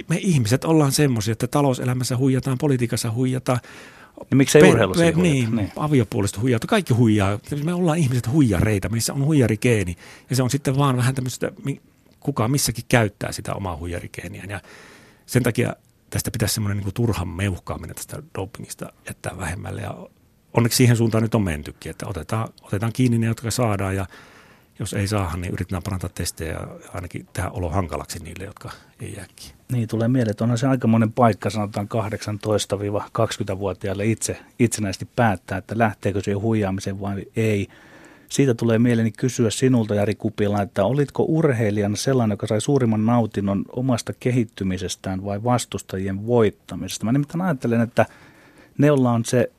me ihmiset ollaan semmoisia, että talouselämässä huijataan, politiikassa huijataan. Niin miksei pe- urheilussa pe- Niin, niin. aviopuolesta huijataan. Kaikki huijaa. Me ollaan ihmiset huijareita, missä on huijarikeeni. Ja se on sitten vaan vähän tämmöistä, kuka missäkin käyttää sitä omaa huijarikeeniä. Ja sen takia tästä pitäisi semmoinen niin turhan meuhkaaminen tästä dopingista jättää vähemmälle. Ja onneksi siihen suuntaan nyt on mentykin, että otetaan, otetaan kiinni ne, jotka saadaan ja – jos ei saa, niin yritetään parantaa testejä ja ainakin tehdä olo hankalaksi niille, jotka ei jääkin. Niin, tulee mieleen, että onhan se aikamoinen paikka, sanotaan 18-20-vuotiaille itse, itsenäisesti päättää, että lähteekö se huijaamiseen vai ei. Siitä tulee mieleeni kysyä sinulta, Jari Kupila, että olitko urheilijana sellainen, joka sai suurimman nautinnon omasta kehittymisestään vai vastustajien voittamisesta? Mä nimittäin ajattelen, että ne, joilla on se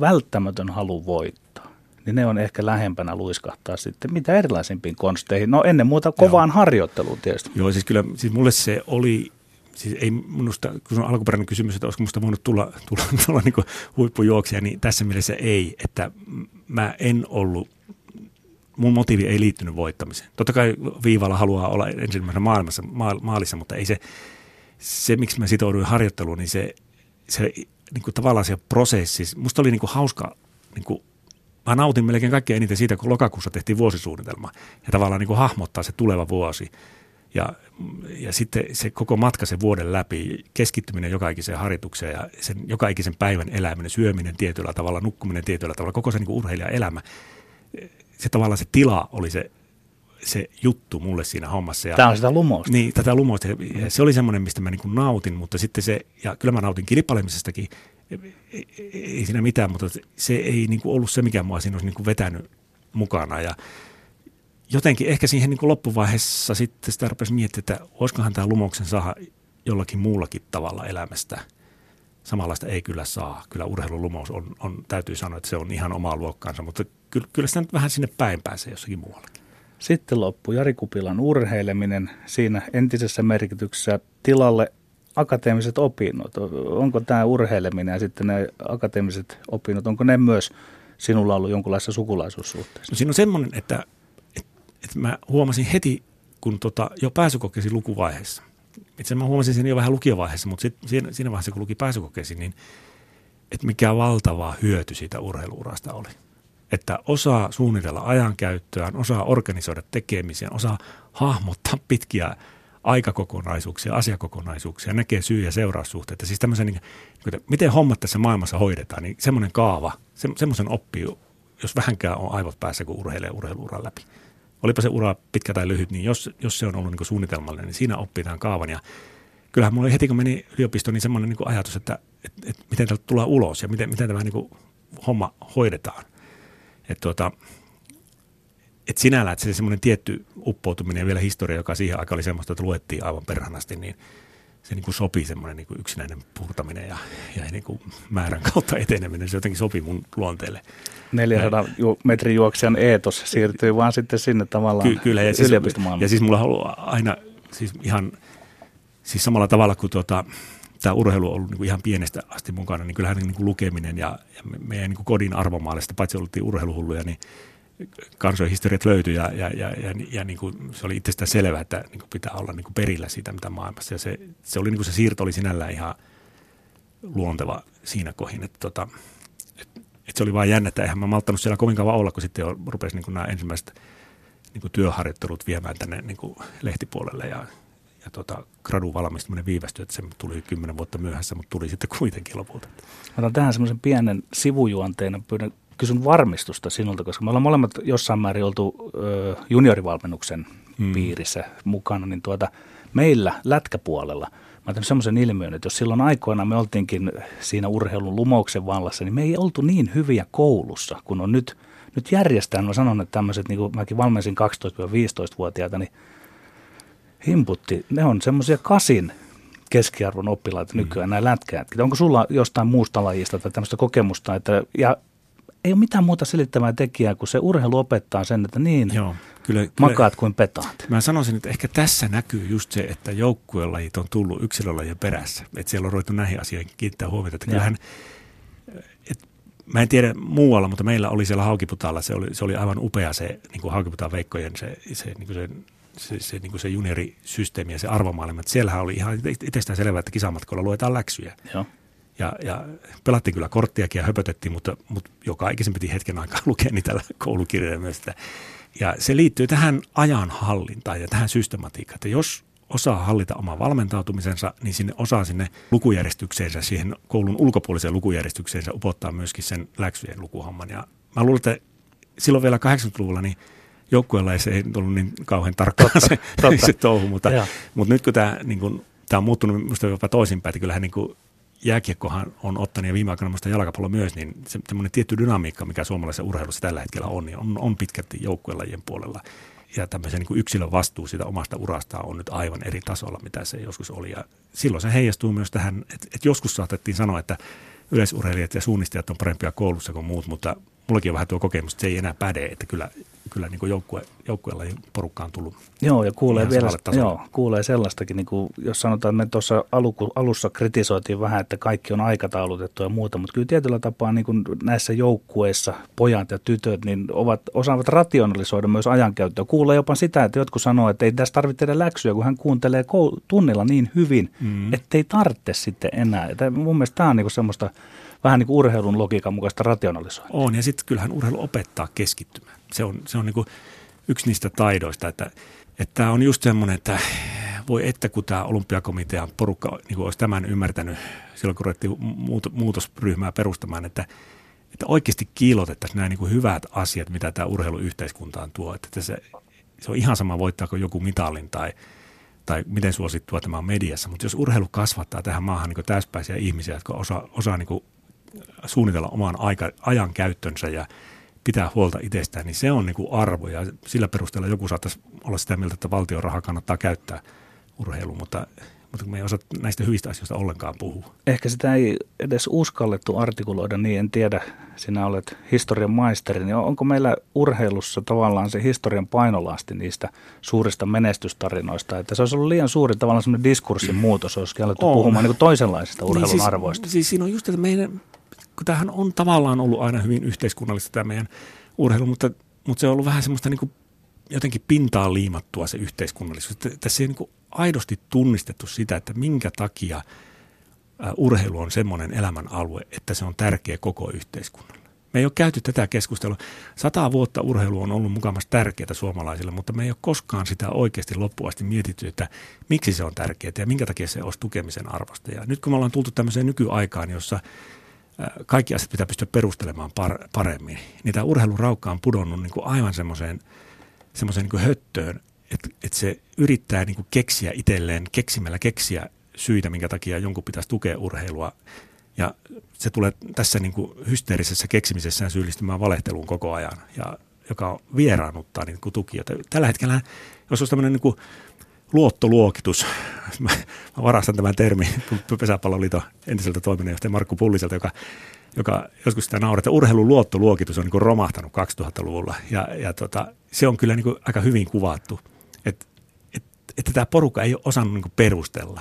välttämätön halu voittaa, niin ne on ehkä lähempänä luiskahtaa sitten mitä erilaisimpiin konsteihin. No ennen muuta kovaan Joo. harjoitteluun tietysti. Joo, siis kyllä siis mulle se oli, siis ei minusta, kun on alkuperäinen kysymys, että olisiko minusta voinut tulla, tulla, tulla niin huippujuoksija, niin tässä mielessä ei, että mä en ollut mun motiivi ei liittynyt voittamiseen. Totta kai viivalla haluaa olla ensimmäisenä maailmassa, maalissa, mutta ei se, se miksi mä sitouduin harjoitteluun, niin se, se niin kuin tavallaan se prosessi, musta oli niin kuin hauska niin kuin mä nautin melkein kaikkein eniten siitä, kun lokakuussa tehtiin vuosisuunnitelma ja tavallaan niin kuin hahmottaa se tuleva vuosi. Ja, ja sitten se koko matka sen vuoden läpi, keskittyminen joka ikiseen harjoitukseen ja sen joka ikisen päivän eläminen, syöminen tietyllä tavalla, nukkuminen tietyllä tavalla, koko se niin urheilijan elämä, se tavallaan se tila oli se, se juttu mulle siinä hommassa. Ja, Tämä on sitä lumousta. Niin, tätä lumousta. Ja se oli semmoinen, mistä mä niin nautin, mutta sitten se, ja kyllä mä nautin kilpailemisestakin, ei, ei siinä mitään, mutta se ei niin kuin ollut se, mikä mua siinä olisi niin kuin vetänyt mukana. Ja jotenkin ehkä siihen niin kuin loppuvaiheessa sitten sitä rupesi miettimään, että olisikohan tämä lumouksen saada jollakin muullakin tavalla elämästä. Samanlaista ei kyllä saa. Kyllä urheilulumous on, on, täytyy sanoa, että se on ihan omaa luokkaansa, mutta kyllä, kyllä sitä nyt vähän sinne päin pääsee jossakin muuallakin. Sitten loppui Jari Kupilan urheileminen siinä entisessä merkityksessä tilalle akateemiset opinnot, onko tämä urheileminen ja sitten ne akateemiset opinnot, onko ne myös sinulla ollut jonkinlaisessa sukulaisuussuhteessa? No siinä on semmoinen, että, että, mä huomasin heti, kun tota, jo pääsykokeisiin lukuvaiheessa, itse mä huomasin sen jo vähän lukiovaiheessa, mutta sit, siinä, siinä vaiheessa kun luki pääsykokeisiin, niin että mikä valtava hyöty siitä urheiluurasta oli. Että osaa suunnitella ajankäyttöään, osaa organisoida tekemisiä, osaa hahmottaa pitkiä aikakokonaisuuksia, asiakokonaisuuksia, näkee syy- ja seuraussuhteita. Siis tämmöisen, niin, miten hommat tässä maailmassa hoidetaan, niin semmoinen kaava, se, semmoisen oppii, jos vähänkään on aivot päässä, kun urheilee urheiluuran läpi. Olipa se ura pitkä tai lyhyt, niin jos, jos se on ollut niin suunnitelmallinen, niin siinä oppii tämän kaavan. Ja kyllähän mulla oli heti, kun meni yliopistoon, niin semmoinen niin ajatus, että, että, että miten täältä tulee ulos ja miten, miten tämä niin homma hoidetaan. Et tuota, et sinällään, että se semmoinen tietty uppoutuminen ja vielä historia, joka siihen aikaan oli semmoista, että luettiin aivan perhanasti, niin se niin kuin sopii semmoinen niin kuin yksinäinen puurtaminen ja, ja niin kuin määrän kautta eteneminen. Se jotenkin sopii mun luonteelle. 400 ju- metrin juoksijan eetos siirtyy vaan sitten sinne tavallaan Ky- kyllä, ja siis, ja siis mulla on aina siis ihan siis samalla tavalla kuin tuota, tämä urheilu on ollut niin kuin ihan pienestä asti mukana, niin kyllähän niin kuin lukeminen ja, ja meidän niin kuin kodin arvomaalista, paitsi oltiin urheiluhulluja, niin kansojen historiat löytyi ja, ja, ja, ja, ja niin kuin se oli itsestään selvää, että niin kuin pitää olla niin kuin perillä siitä, mitä maailmassa. Ja se, se, oli, niin kuin se siirto oli sinällään ihan luonteva siinä kohin, että, tota, että se oli vain jännä, että eihän mä malttanut siellä kovin kauan olla, kun sitten rupesi niin nämä ensimmäiset niin kuin työharjoittelut viemään tänne niin kuin lehtipuolelle ja, ja tota, gradun valmistuminen viivästyi, että se tuli kymmenen vuotta myöhässä, mutta tuli sitten kuitenkin lopulta. Otan tähän semmoisen pienen sivujuonteen, pyydän kysyn varmistusta sinulta, koska me ollaan molemmat jossain määrin oltu ö, juniorivalmennuksen hmm. piirissä mukana, niin tuota, meillä lätkäpuolella mä oon semmoisen ilmiön, että jos silloin aikoina me oltiinkin siinä urheilun lumouksen vallassa, niin me ei oltu niin hyviä koulussa, kun on nyt, nyt järjestään. Mä sanon, että tämmöiset, niin kuin mäkin valmensin 12-15-vuotiaita, niin himputti, ne on semmoisia kasin keskiarvon oppilaita nykyään, mm. nämä lätkäät. Onko sulla jostain muusta lajista tai tämmöistä kokemusta, että, ja ei ole mitään muuta selittävää tekijää, kuin se urheilu opettaa sen, että niin Joo, kyllä, makaat kyllä, kuin petaat. Mä sanoisin, että ehkä tässä näkyy just se, että joukkuelajit on tullut yksilölajien perässä. Että siellä on ruvettu näihin asioihin kiinnittää huomiota. Että kyllähän, et, mä en tiedä muualla, mutta meillä oli siellä Haukiputalla, se oli, se oli aivan upea se niin kuin Haukiputaan Veikkojen se, se, niin kuin se se, se, niin kuin se juniorisysteemi ja se arvomaailma. Siellähän oli ihan itsestään selvää, että kisamatkoilla luetaan läksyjä. Joo. Ja, ja pelattiin kyllä korttiakin ja höpötettiin, mutta, mutta joka ikisen piti hetken aikaa lukea niitä koulukirjoja myös. Ja se liittyy tähän ajanhallintaan ja tähän systematiikkaan, että jos osaa hallita oman valmentautumisensa, niin sinne osaa sinne lukujärjestykseensä, siihen koulun ulkopuoliseen lukujärjestykseensä upottaa myöskin sen läksyjen lukuhomman. Ja mä luulen, että silloin vielä 80-luvulla niin joukkueella ei se ollut niin kauhean tarkkaan totta, se, totta. se touhu, mutta, mutta nyt kun tämä, niin kuin, tämä on muuttunut minusta jopa toisinpäin, että kyllähän niin kuin jääkiekkohan on ottanut ja viime aikoina minusta jalkapallo myös, niin se, tietty dynamiikka, mikä suomalaisessa urheilussa tällä hetkellä on, niin on, on pitkälti joukkuelajien puolella. Ja tämmöisen niin yksilön vastuu siitä omasta urastaan on nyt aivan eri tasolla, mitä se joskus oli. Ja silloin se heijastuu myös tähän, että, että joskus saatettiin sanoa, että yleisurheilijat ja suunnistajat on parempia koulussa kuin muut, mutta mullakin on vähän tuo kokemus, että se ei enää päde, että kyllä, kyllä niin joukkue, joukkueella porukka on tullut Joo, ja kuulee, vielä, joo, kuulee sellaistakin, niin kuin, jos sanotaan, että me tuossa alussa kritisoitiin vähän, että kaikki on aikataulutettu ja muuta, mutta kyllä tietyllä tapaa niin kuin näissä joukkueissa pojat ja tytöt niin ovat, osaavat rationalisoida myös ajankäyttöä. Kuulee jopa sitä, että jotkut sanoo, että ei tässä tarvitse tehdä läksyä, kun hän kuuntelee tunnilla niin hyvin, mm. että ei tarvitse sitten enää. Ja mun mielestä tämä on niin kuin semmoista vähän niin kuin urheilun logiikan mukaista rationalisointia. On, ja sitten kyllähän urheilu opettaa keskittymään. Se on, se on niin kuin yksi niistä taidoista, että tämä on just semmoinen, että voi että kun tämä olympiakomitean porukka niin kuin olisi tämän ymmärtänyt silloin, kun ruvettiin muutosryhmää perustamaan, että, että oikeasti kiilotettaisiin nämä niin kuin hyvät asiat, mitä tämä urheilu yhteiskuntaan tuo. Että se, se on ihan sama, voittaako joku mitalin tai, tai miten suosittua tämä on mediassa, mutta jos urheilu kasvattaa tähän maahan niin täyspäisiä ihmisiä, jotka osaa, osaa niin suunnitella oman aika, ajan käyttönsä ja pitää huolta itsestään, niin se on niin kuin arvo ja sillä perusteella joku saattaisi olla sitä mieltä, että valtion rahaa kannattaa käyttää urheiluun, mutta, mutta me ei osaa näistä hyvistä asioista ollenkaan puhua. Ehkä sitä ei edes uskallettu artikuloida, niin en tiedä, sinä olet historian maisteri, niin onko meillä urheilussa tavallaan se historian painolasti niistä suurista menestystarinoista, että se olisi ollut liian suuri tavallaan semmoinen diskurssin muutos, olisi alettu puhumaan niin toisenlaisista urheilun niin siis, arvoista. Siis siinä on just, että meidän kun tämähän on tavallaan ollut aina hyvin yhteiskunnallista tämä meidän urheilu, mutta, mutta se on ollut vähän semmoista niin kuin jotenkin pintaan liimattua se yhteiskunnallisuus. Tässä ei niin kuin aidosti tunnistettu sitä, että minkä takia urheilu on semmoinen elämän alue, että se on tärkeä koko yhteiskunnalle. Me ei ole käyty tätä keskustelua. Sata vuotta urheilu on ollut mukamassa tärkeää suomalaisille, mutta me ei ole koskaan sitä oikeasti loppuasti mietitty, että miksi se on tärkeää ja minkä takia se olisi tukemisen arvosta. Ja nyt kun me ollaan tultu tämmöiseen nykyaikaan, jossa kaikki asiat pitää pystyä perustelemaan par, paremmin. Niin tämä urheiluraukka on pudonnut niin kuin aivan semmoiseen semmoiseen niin höttöön, että, että se yrittää niin kuin keksiä itselleen, keksimällä keksiä syitä, minkä takia jonkun pitäisi tukea urheilua. Ja se tulee tässä niin kuin hysteerisessä keksimisessään syyllistymään valehteluun koko ajan. Ja joka vieraannuttaa niin kuin tukijoita. Tällä hetkellä, jos olisi tämmöinen niin kuin luottoluokitus, mä, varastan tämän termin Pesäpalloliiton entiseltä toiminnanjohtaja Markku Pulliselta, joka, joka joskus sitä nauraa, että urheilun luottoluokitus on niin romahtanut 2000-luvulla ja, ja tota, se on kyllä niin aika hyvin kuvattu, että et, että tämä porukka ei ole osannut niin perustella.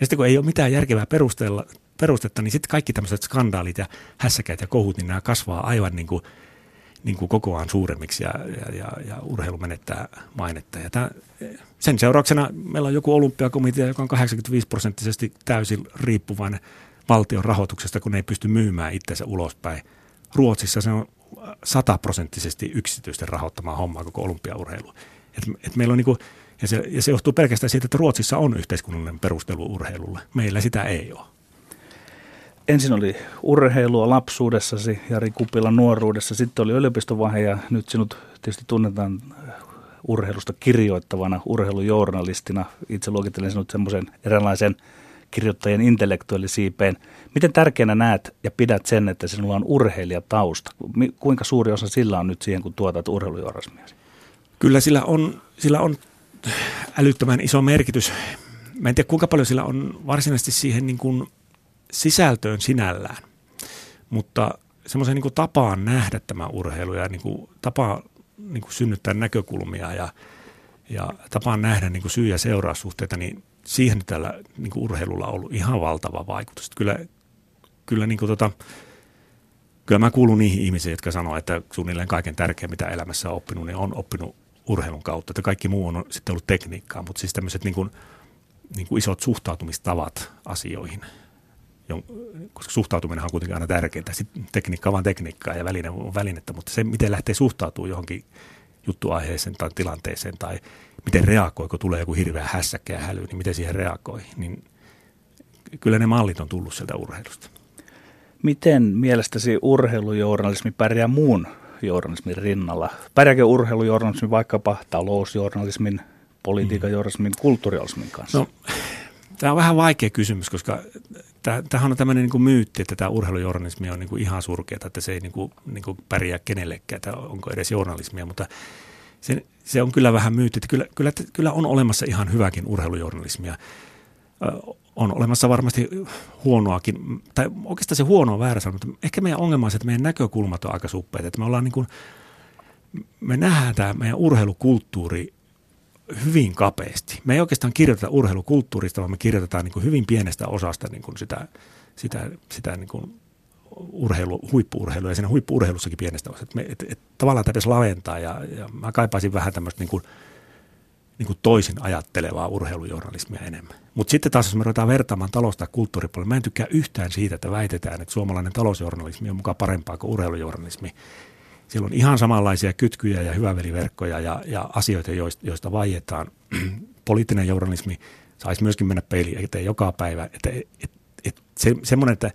Ja sitten kun ei ole mitään järkevää perustella, perustetta, niin sitten kaikki tämmöiset skandaalit ja hässäkäät ja kohut, niin nämä kasvaa aivan niin kuin, niin kuin kokoaan suuremmiksi ja, ja, ja, ja urheilu menettää mainetta. Ja tämän, sen seurauksena meillä on joku olympiakomitea, joka on 85 prosenttisesti täysin riippuvainen valtion rahoituksesta, kun ne ei pysty myymään itsensä ulospäin. Ruotsissa se on sataprosenttisesti yksityisten rahoittamaa hommaa koko olympiaurheilu. Et, et meillä on niinku, ja, se, ja se johtuu pelkästään siitä, että Ruotsissa on yhteiskunnallinen perustelu urheilulle. Meillä sitä ei ole. Ensin oli urheilua lapsuudessasi, Jari Kupila nuoruudessa, sitten oli yliopistovaihe ja nyt sinut tietysti tunnetaan urheilusta kirjoittavana urheilujournalistina. Itse luokittelen sinut semmoisen eräänlaisen kirjoittajien intellektuellisiipeen. Miten tärkeänä näet ja pidät sen, että sinulla on urheilijatausta? Kuinka suuri osa sillä on nyt siihen, kun tuotat urheilujournalismia? Kyllä sillä on, sillä on älyttömän iso merkitys. Mä en tiedä, kuinka paljon sillä on varsinaisesti siihen niin kuin sisältöön sinällään, mutta semmoiseen niin tapaan nähdä tämä urheilu ja niin kuin tapaan niin kuin synnyttää näkökulmia ja, ja tapaan nähdä niin kuin syy- ja seuraussuhteita, niin siihen tällä niin kuin urheilulla on ollut ihan valtava vaikutus. Kyllä, kyllä, niin kuin tota, kyllä mä kuulun niihin ihmisiin, jotka sanoo, että suunnilleen kaiken tärkein, mitä elämässä on oppinut, niin on oppinut urheilun kautta. Että kaikki muu on sitten ollut tekniikkaa, mutta siis tämmöiset niin kuin, niin kuin isot suhtautumistavat asioihin, koska suhtautuminen on kuitenkin aina tärkeintä. Sitten tekniikka on vain tekniikkaa ja väline on välinettä, mutta se, miten lähtee suhtautumaan johonkin juttuaiheeseen tai tilanteeseen tai miten reagoi, kun tulee joku hirveä hässäkkä ja häly, niin miten siihen reagoi, niin kyllä ne mallit on tullut sieltä urheilusta. Miten mielestäsi urheilujournalismi pärjää muun journalismin rinnalla? Pärjääkö urheilujournalismi vaikkapa talousjournalismin, politiikan journalismin, kulttuurijournalismin kanssa? No, tämä on vähän vaikea kysymys, koska tämähän on tämmöinen niin myytti, että tämä urheilujournalismi on niin kuin ihan surkeaa, että se ei niin kuin, niin kuin pärjää kenellekään, että onko edes journalismia, mutta se, se on kyllä vähän myytti, että kyllä, kyllä, kyllä on olemassa ihan hyväkin urheilujournalismia. On olemassa varmasti huonoakin, tai oikeastaan se huono on väärä sanoa, mutta ehkä meidän ongelma on se, että meidän näkökulmat on aika suppeita, että me ollaan niin kuin, me nähdään tämä meidän urheilukulttuuri hyvin kapeasti. Me ei oikeastaan kirjoiteta urheilukulttuurista, vaan me kirjoitetaan niin kuin hyvin pienestä osasta niin kuin sitä, sitä, sitä niin kuin urheilu, huippuurheilua ja siinä huippuurheilussakin pienestä osasta. Et me, et, et, tavallaan täytyisi laventaa ja, ja mä kaipaisin vähän tämmöistä niin kuin, niin kuin toisin ajattelevaa urheilujournalismia enemmän. Mutta sitten taas, jos me ruvetaan vertaamaan talous- tai kulttuuripuolella, mä en tykkää yhtään siitä, että väitetään, että suomalainen talousjournalismi on mukaan parempaa kuin urheilujournalismi. Siellä on ihan samanlaisia kytkyjä ja hyväveliverkkoja ja, ja asioita, joista, joista vaietaan. Poliittinen journalismi saisi myöskin mennä peiliin eteen joka päivä. Että, et, et, se, semmoinen, että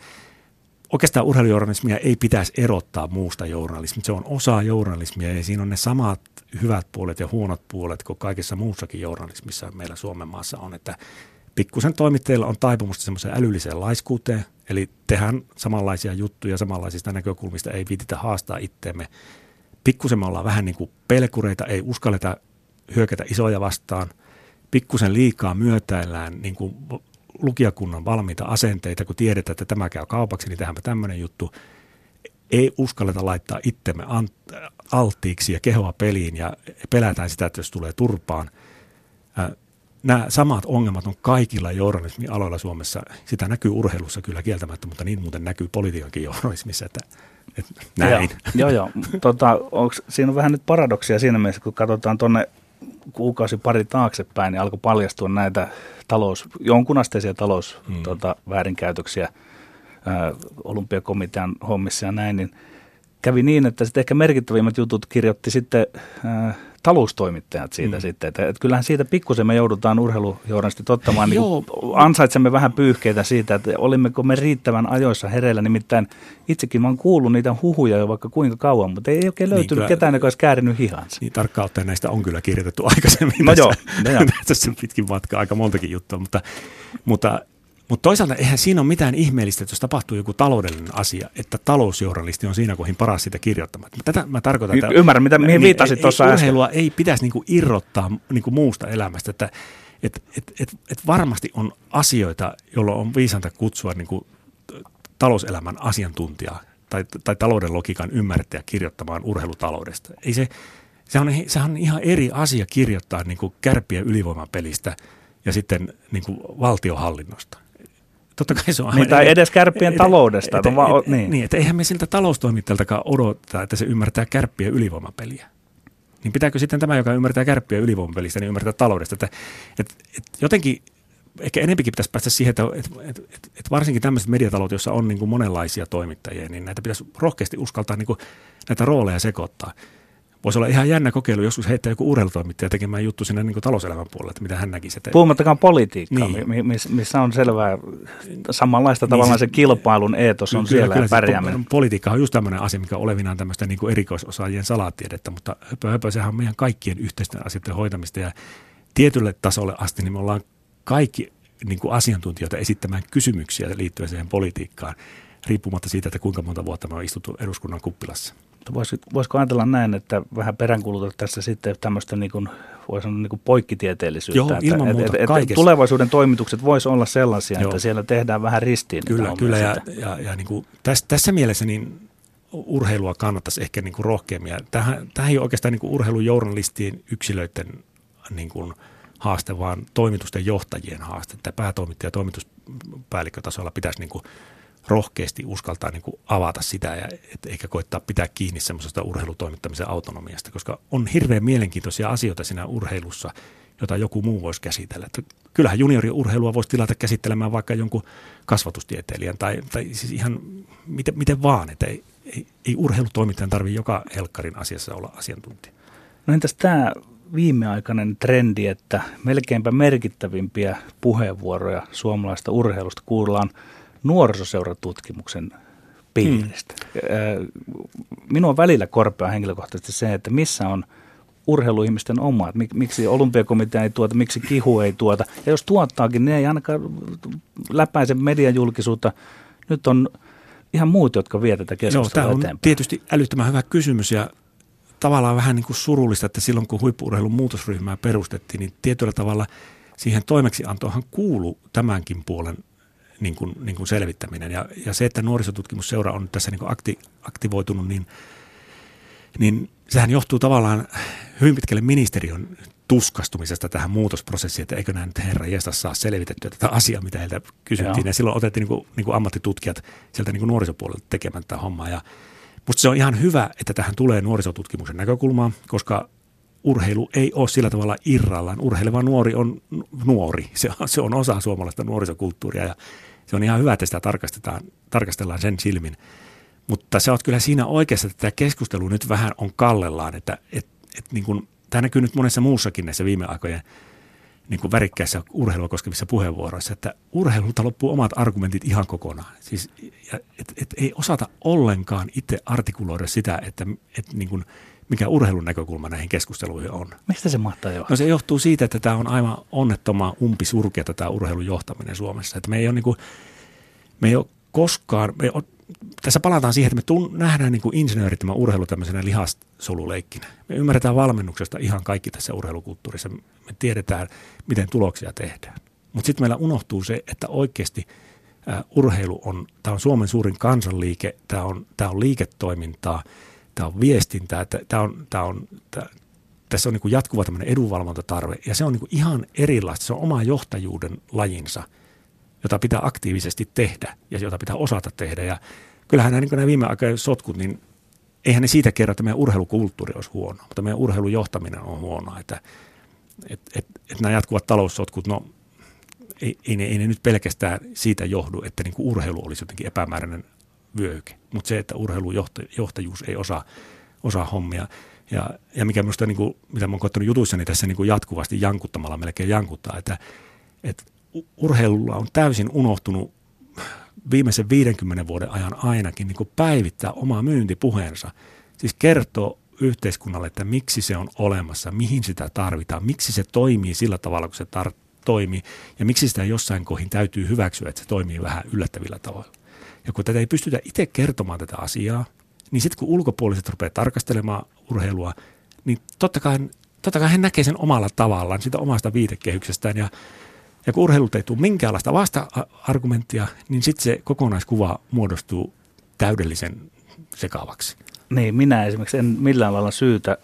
oikeastaan urheilujournalismia ei pitäisi erottaa muusta journalismista. Se on osa journalismia ja siinä on ne samat hyvät puolet ja huonot puolet kuin kaikessa muussakin journalismissa meillä Suomen maassa on, että pikkusen toimittajilla on taipumusta semmoiseen älylliseen laiskuuteen, eli tehdään samanlaisia juttuja samanlaisista näkökulmista, ei viititä haastaa itteemme. Pikkusen me ollaan vähän niin kuin pelkureita, ei uskalleta hyökätä isoja vastaan. Pikkusen liikaa myötäillään niin kuin lukijakunnan valmiita asenteita, kun tiedetään, että tämä käy kaupaksi, niin tehdäänpä tämmöinen juttu. Ei uskalleta laittaa itsemme alttiiksi ja kehoa peliin ja pelätään sitä, että jos tulee turpaan nämä samat ongelmat on kaikilla journalismialoilla Suomessa. Sitä näkyy urheilussa kyllä kieltämättä, mutta niin muuten näkyy politiikankin journalismissa, että, että näin. Joo, joo. Tota, onks, siinä on vähän nyt paradoksia siinä mielessä, kun katsotaan tuonne kuukausi pari taaksepäin, niin alkoi paljastua näitä talous, jonkunasteisia talousväärinkäytöksiä hmm. tota, olympiakomitean hommissa ja näin, niin kävi niin, että sitten ehkä merkittävimmät jutut kirjoitti sitten ää, taloustoimittajat siitä mm. sitten. Että, että kyllähän siitä pikkusen me joudutaan urheilujournalistit ottamaan, niin ansaitsemme vähän pyyhkeitä siitä, että olimmeko me riittävän ajoissa hereillä. Nimittäin itsekin mä oon kuullut niitä huhuja jo vaikka kuinka kauan, mutta ei oikein löytynyt niin, ketään, joka olisi käärinyt hihansa. Niin tarkkaan ottaen näistä on kyllä kirjoitettu aikaisemmin. No joo. No joo. tässä on pitkin matka aika montakin juttua, mutta, mutta Mutta toisaalta eihän siinä ole mitään ihmeellistä, että jos tapahtuu joku taloudellinen asia, että talousjournalisti on siinä kohin paras sitä kirjoittamaan. Tätä mä tarkoitan, että... Ymmärrän, mitä, mihin niin, viittasit tuossa äsken. Urheilua ei pitäisi niinku irrottaa niinku muusta elämästä, että et, et, et, et varmasti on asioita, joilla on viisanta kutsua niinku talouselämän asiantuntijaa tai, tai talouden logiikan ymmärtäjä kirjoittamaan urheilutaloudesta. Ei se, se on, se on ihan eri asia kirjoittaa niinku kärppiä ylivoimapelistä ja sitten niinku valtiohallinnosta. Totta kai se on niin, tai edes kärppien taloudesta. Et, et, et, niin. niin, että eihän me siltä taloustoimittajaltakaan odottaa, että se ymmärtää kärppiä ylivoimapeliä. Niin pitääkö sitten tämä, joka ymmärtää kärppiä ylivoimapelistä, niin ymmärtää taloudesta? Että, et, et jotenkin ehkä enempikin pitäisi päästä siihen, että et, et, et, et varsinkin tämmöiset mediatalot, joissa on niin kuin monenlaisia toimittajia, niin näitä pitäisi rohkeasti uskaltaa niin kuin näitä rooleja sekoittaa voisi olla ihan jännä kokeilu joskus heittää joku urheilutoimittaja tekemään juttu sinne niin talouselämän puolelle, että mitä hän näkisi. Että... Puhumattakaan politiikkaa, niin. missä on selvää samanlaista niin, tavallaan se, se kilpailun eetos on kyllä, siellä kyllä, pärjääminen. Politiikka on just tämmöinen asia, mikä on olevinaan tämmöistä niin kuin erikoisosaajien salatiedettä, mutta höpö, höpö, sehän on meidän kaikkien yhteisten asioiden hoitamista ja tietylle tasolle asti niin me ollaan kaikki niin kuin asiantuntijoita esittämään kysymyksiä liittyen siihen politiikkaan, riippumatta siitä, että kuinka monta vuotta me on istuttu eduskunnan kuppilassa. Voisiko ajatella näin, että vähän peräänkulutat tässä sitten tämmöistä niin kuin, voi sanoa niin kuin poikkitieteellisyyttä? Joo, että, ilman muuta, että, että tulevaisuuden toimitukset voisi olla sellaisia, Joo. että siellä tehdään vähän ristiin. Kyllä, kyllä ja, ja, ja niin kuin tässä, tässä mielessä niin urheilua kannattaisi ehkä niin kuin rohkeammin. Tähän, tähän ei ole oikeastaan niin kuin urheilujournalistien yksilöiden niin kuin haaste, vaan toimitusten johtajien haaste. Tämä päätoimittaja ja toimituspäällikkötasolla pitäisi niin kuin rohkeasti uskaltaa niin kuin avata sitä ja et eikä koittaa pitää kiinni semmoisesta urheilutoimittamisen autonomiasta, koska on hirveän mielenkiintoisia asioita siinä urheilussa, jota joku muu voisi käsitellä. Että kyllähän junioriurheilua voisi tilata käsittelemään vaikka jonkun kasvatustieteilijän tai, tai siis ihan miten, miten vaan, että ei, ei, ei urheilutoimittajan tarvitse joka helkkarin asiassa olla asiantuntija. No entäs tämä viimeaikainen trendi, että melkeinpä merkittävimpiä puheenvuoroja suomalaista urheilusta kuullaan – nuorisoseurattutkimuksen piiristä. Hmm. Minua välillä korpeaa henkilökohtaisesti se, että missä on urheiluihmisten oma, miksi olympiakomitea ei tuota, miksi kihu ei tuota. Ja jos tuottaakin, niin ei ainakaan läpäise median julkisuutta. Nyt on ihan muut, jotka vie tätä keskustelua Joo, tämä on tietysti älyttömän hyvä kysymys ja tavallaan vähän niin kuin surullista, että silloin kun huippuurheilun muutosryhmää perustettiin, niin tietyllä tavalla siihen toimeksiantoonhan kuuluu tämänkin puolen niin kuin, niin kuin selvittäminen. Ja, ja se, että nuorisotutkimusseura on tässä niin kuin akti, aktivoitunut, niin, niin sehän johtuu tavallaan hyvin pitkälle ministeriön tuskastumisesta tähän muutosprosessiin, että eikö nämä nyt herra Jesta saa selvitettyä tätä asiaa, mitä heiltä kysyttiin. Joo. Ja silloin otettiin niin kuin, niin kuin ammattitutkijat sieltä niin kuin nuorisopuolelta tekemään tätä hommaa. Ja musta se on ihan hyvä, että tähän tulee nuorisotutkimuksen näkökulmaa, koska urheilu ei ole sillä tavalla irrallaan. Urheileva nuori on nuori. Se on, se on osa suomalaista nuorisokulttuuria ja se on ihan hyvä, että sitä tarkastetaan, tarkastellaan sen silmin. Mutta se on kyllä siinä oikeassa, että tämä keskustelu nyt vähän on kallellaan, että et, et niin kuin, tämä näkyy nyt monessa muussakin näissä viime aikojen niin kuin värikkäissä urheilua koskevissa puheenvuoroissa, että urheilulta loppuu omat argumentit ihan kokonaan. Siis, et, et ei osata ollenkaan itse artikuloida sitä, että et niin kuin, mikä urheilun näkökulma näihin keskusteluihin on. Mistä se mahtaa johtua? No se johtuu siitä, että tämä on aivan onnettoman umpisurkeata tämä urheilun johtaminen Suomessa. Että me ei ole, niin kuin, me ei ole koskaan, me ei ole, tässä palataan siihen, että me tun, nähdään niin kuin insinöörittömän urheilu tämmöisenä lihasoluleikkinä. Me ymmärretään valmennuksesta ihan kaikki tässä urheilukulttuurissa. Me tiedetään, miten tuloksia tehdään. Mutta sitten meillä unohtuu se, että oikeasti uh, urheilu on, tämä on Suomen suurin kansanliike, tämä on, tämä on liiketoimintaa – tämä on viestintää, tämä on, tämä on, tämä, tässä on niin kuin jatkuva tämmöinen edunvalvontatarve ja se on niin kuin ihan erilaista, se on oma johtajuuden lajinsa, jota pitää aktiivisesti tehdä ja jota pitää osata tehdä. Ja kyllähän nämä, niin nämä viime aikojen sotkut, niin eihän ne siitä kerro, että meidän urheilukulttuuri olisi huono, mutta meidän urheilujohtaminen on huono, että et, et, et nämä jatkuvat taloussotkut, no ei, ei, ne, ei ne nyt pelkästään siitä johdu, että niin kuin urheilu olisi jotenkin epämääräinen vyöhyke. Mutta se, että urheilujohtajuus ei osaa, osaa hommia. Ja, ja mikä minusta, niin kuin, mitä olen koettanut jutuissani tässä niin kuin jatkuvasti jankuttamalla melkein jankuttaa, että, että urheilulla on täysin unohtunut viimeisen 50 vuoden ajan ainakin niin kuin päivittää omaa myyntipuheensa. Siis kertoo yhteiskunnalle, että miksi se on olemassa, mihin sitä tarvitaan, miksi se toimii sillä tavalla, kun se tar- toimii ja miksi sitä jossain kohin täytyy hyväksyä, että se toimii vähän yllättävillä tavoilla. Ja kun tätä ei pystytä itse kertomaan tätä asiaa, niin sitten kun ulkopuoliset rupeaa tarkastelemaan urheilua, niin totta kai, totta kai hän näkee sen omalla tavallaan, sitä omasta viitekehyksestään ja ja kun urheilut ei tule minkäänlaista vasta-argumenttia, niin sitten se kokonaiskuva muodostuu täydellisen sekaavaksi. Niin, minä esimerkiksi en millään lailla syytä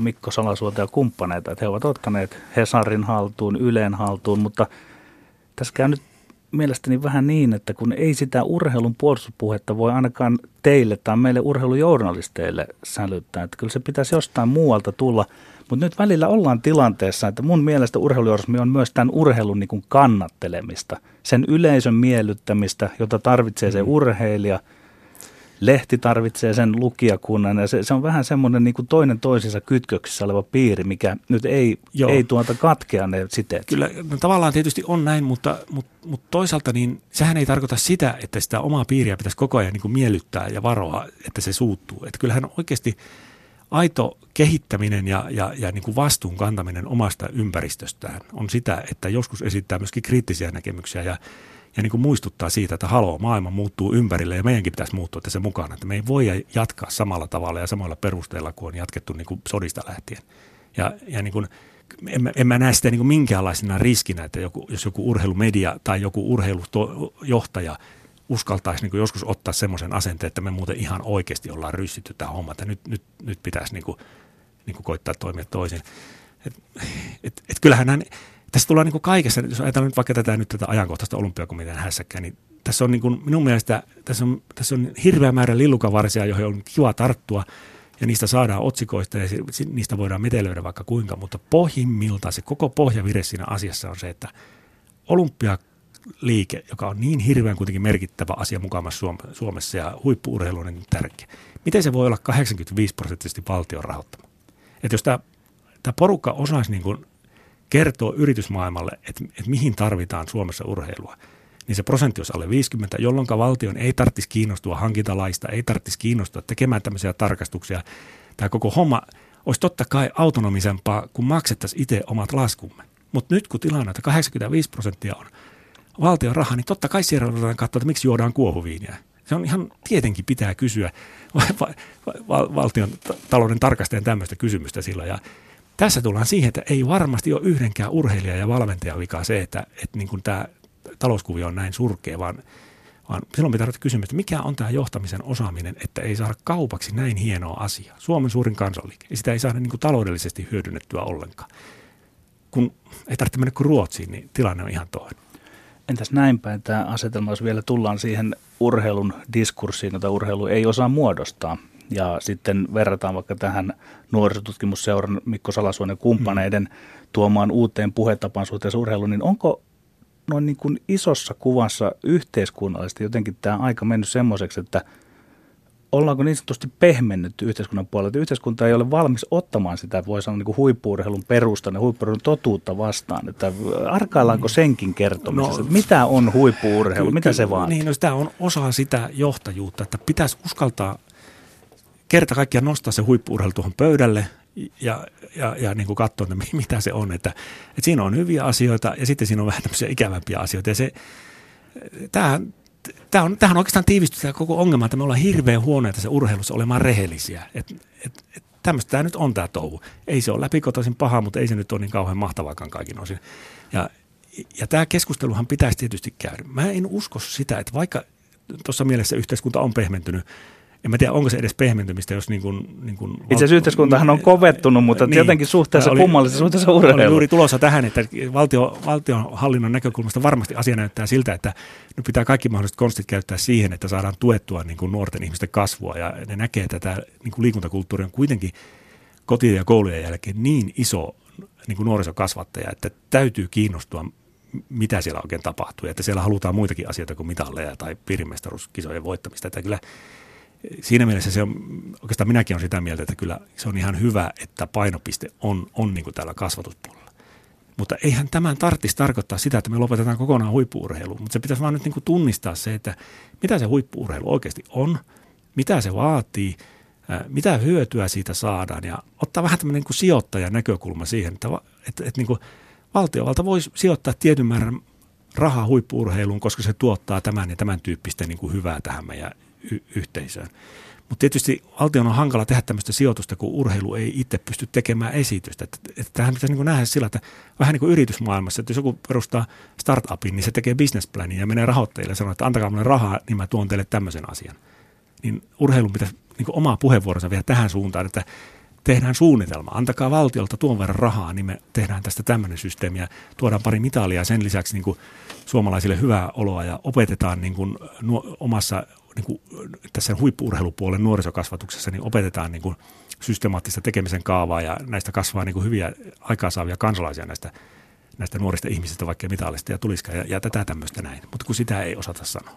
Mikko Salasuota ja kumppaneita, että he ovat ottaneet Hesarin haltuun, Yleen haltuun, mutta tässä käy nyt mielestäni vähän niin, että kun ei sitä urheilun puolustuspuhetta voi ainakaan teille tai meille urheilujournalisteille sälyttää, että kyllä se pitäisi jostain muualta tulla. Mutta nyt välillä ollaan tilanteessa, että mun mielestä urheilujournalismi on myös tämän urheilun niin kannattelemista, sen yleisön miellyttämistä, jota tarvitsee se mm. urheilija – lehti tarvitsee sen lukijakunnan ja se, se on vähän semmoinen niin kuin toinen toisensa kytköksissä oleva piiri, mikä nyt ei, ei tuota katkea ne siteet. Kyllä no, tavallaan tietysti on näin, mutta, mutta, mutta toisaalta niin sehän ei tarkoita sitä, että sitä omaa piiriä pitäisi koko ajan niin kuin miellyttää ja varoa, että se suuttuu. Että kyllähän oikeasti aito kehittäminen ja, ja, ja niin kuin vastuun kantaminen omasta ympäristöstään on sitä, että joskus esittää myöskin kriittisiä näkemyksiä ja ja niin kuin muistuttaa siitä, että haloo, maailma muuttuu ympärille ja meidänkin pitäisi muuttua tässä mukana. Että me ei voi jatkaa samalla tavalla ja samalla perusteella kuin on jatkettu niin kuin sodista lähtien. Ja, ja niin kuin, en, mä, en mä näe sitä niin kuin minkäänlaisena riskinä, että joku, jos joku urheilumedia tai joku urheilujohtaja uskaltaisi niin kuin joskus ottaa semmoisen asenteen, että me muuten ihan oikeasti ollaan ryssitty tämä homma, että nyt, nyt, nyt pitäisi niin kuin, niin kuin koittaa toimia toisin. Et, et, et kyllähän nämä, tässä tullaan niin kaikessa, jos ajatellaan nyt vaikka tätä nyt tätä ajankohtaista olympiakomitean hässäkkää, niin tässä on niin kuin, minun mielestä tässä on, tässä on hirveä määrä lillukavarsia, joihin on kiva tarttua ja niistä saadaan otsikoista ja niistä voidaan metelöidä vaikka kuinka, mutta pohjimmilta se koko pohjavire siinä asiassa on se, että olympialiike, joka on niin hirveän kuitenkin merkittävä asia mukamassa Suomessa ja huippuurheilu on niin tärkeä. Miten se voi olla 85 prosenttisesti valtion rahoittama? Että jos tämä, tämä porukka osaisi niin kuin kertoo yritysmaailmalle, että, että mihin tarvitaan Suomessa urheilua, niin se prosentti olisi alle 50, jolloin valtion ei tarvitsisi kiinnostua hankintalaista, ei tarvitsisi kiinnostua tekemään tämmöisiä tarkastuksia. Tämä koko homma olisi totta kai autonomisempaa, kun maksettaisiin itse omat laskumme. Mutta nyt kun tilanne, että 85 prosenttia on valtion raha, niin totta kai siellä ruvetaan katsoa, että miksi juodaan kuohuviiniä. Se on ihan tietenkin pitää kysyä valtion talouden tarkastajan tämmöistä kysymystä silloin. Ja tässä tullaan siihen, että ei varmasti ole yhdenkään urheilija ja valmentaja vika se, että, että niin kuin tämä talouskuvio on näin surkea, vaan, vaan silloin pitää kysyä, että mikä on tämä johtamisen osaaminen, että ei saada kaupaksi näin hienoa asiaa. Suomen suurin kansanliike. Ja sitä ei saada niin kuin taloudellisesti hyödynnettyä ollenkaan. Kun ei tarvitse mennä kuin Ruotsiin, niin tilanne on ihan toinen. Entäs näin päin tämä asetelma, jos vielä tullaan siihen urheilun diskurssiin, jota urheilu ei osaa muodostaa ja sitten verrataan vaikka tähän nuorisotutkimusseuran Mikko Salasuonen kumppaneiden mm. tuomaan uuteen puhetapaan suhteessa urheiluun, niin onko noin niin kuin isossa kuvassa yhteiskunnallisesti jotenkin tämä aika mennyt semmoiseksi, että ollaanko niin sanotusti pehmennytty yhteiskunnan puolella, että yhteiskunta ei ole valmis ottamaan sitä, voi sanoa niin huippuurheilun perustan ja huippuurheilun totuutta vastaan, että arkaillaanko senkin kertomisessa, no, että mitä on huippuurheilu, mitä se vaatii? Niin, no sitä on osa sitä johtajuutta, että pitäisi uskaltaa kerta kaikkiaan nostaa se huippuurheilu tuohon pöydälle ja, ja, ja niin kuin katsoa, että mitä se on. Että, että siinä on hyviä asioita ja sitten siinä on vähän tämmöisiä ikävämpiä asioita. Ja se, tämä, tämä on, tämähän oikeastaan tiivisty tämä koko ongelma, että me ollaan hirveän huoneita se urheilussa olemaan rehellisiä. Et, et, et, tämmöistä tämä nyt on tämä touhu. Ei se ole läpikotoisin paha, mutta ei se nyt ole niin kauhean mahtavaakaan kaikin osin. Ja, ja tämä keskusteluhan pitäisi tietysti käydä. Mä en usko sitä, että vaikka tuossa mielessä yhteiskunta on pehmentynyt, en mä tiedä, onko se edes pehmentymistä, jos niin kuin, niin kuin Itse asiassa yhteiskuntahan on kovettunut, mutta niin, jotenkin suhteessa oli, kummallisessa suhteessa urheiluun. Oli juuri tulossa tähän, että valtio, valtionhallinnon näkökulmasta varmasti asia näyttää siltä, että nyt pitää kaikki mahdolliset konstit käyttää siihen, että saadaan tuettua niin kuin nuorten ihmisten kasvua. Ja ne näkee, että tämä niin kuin liikuntakulttuuri on kuitenkin kotien ja koulujen jälkeen niin iso niin kuin nuorisokasvattaja, että täytyy kiinnostua mitä siellä oikein tapahtuu. Että siellä halutaan muitakin asioita kuin mitalleja tai piirimestaruuskisojen voittamista. Että kyllä siinä mielessä se on, oikeastaan minäkin olen sitä mieltä, että kyllä se on ihan hyvä, että painopiste on, on niin kuin täällä kasvatuspuolella. Mutta eihän tämän tarvitsisi tarkoittaa sitä, että me lopetetaan kokonaan huippuurheilu, mutta se pitäisi vaan nyt niin kuin tunnistaa se, että mitä se huippuurheilu oikeasti on, mitä se vaatii, mitä hyötyä siitä saadaan ja ottaa vähän tämmöinen niin sijoittajan näkökulma siihen, että, että, että niin kuin valtiovalta voisi sijoittaa tietyn määrän rahaa huippuurheiluun, koska se tuottaa tämän ja tämän tyyppistä niin kuin hyvää tähän meidän y- yhteisöön. Mutta tietysti valtion on hankala tehdä tämmöistä sijoitusta, kun urheilu ei itse pysty tekemään esitystä. Että, tähän pitäisi niin nähdä sillä, että vähän niin kuin yritysmaailmassa, että jos joku perustaa startupin, niin se tekee businessplanin ja menee rahoittajille ja sanoo, että antakaa mulle rahaa, niin mä tuon teille tämmöisen asian. Niin urheilun pitäisi niin omaa puheenvuoronsa vielä tähän suuntaan, että tehdään suunnitelma, antakaa valtiolta tuon verran rahaa, niin me tehdään tästä tämmöinen systeemi ja tuodaan pari mitalia sen lisäksi niin kuin suomalaisille hyvää oloa ja opetetaan niin kuin omassa niin kuin tässä huippuurheilupuolen nuorisokasvatuksessa, niin opetetaan niin kuin systemaattista tekemisen kaavaa ja näistä kasvaa niin kuin hyviä aikaansaavia kansalaisia näistä, näistä nuorista ihmisistä, vaikka mitallista ja tulisikaan ja, ja tätä tämmöistä näin, mutta kun sitä ei osata sanoa.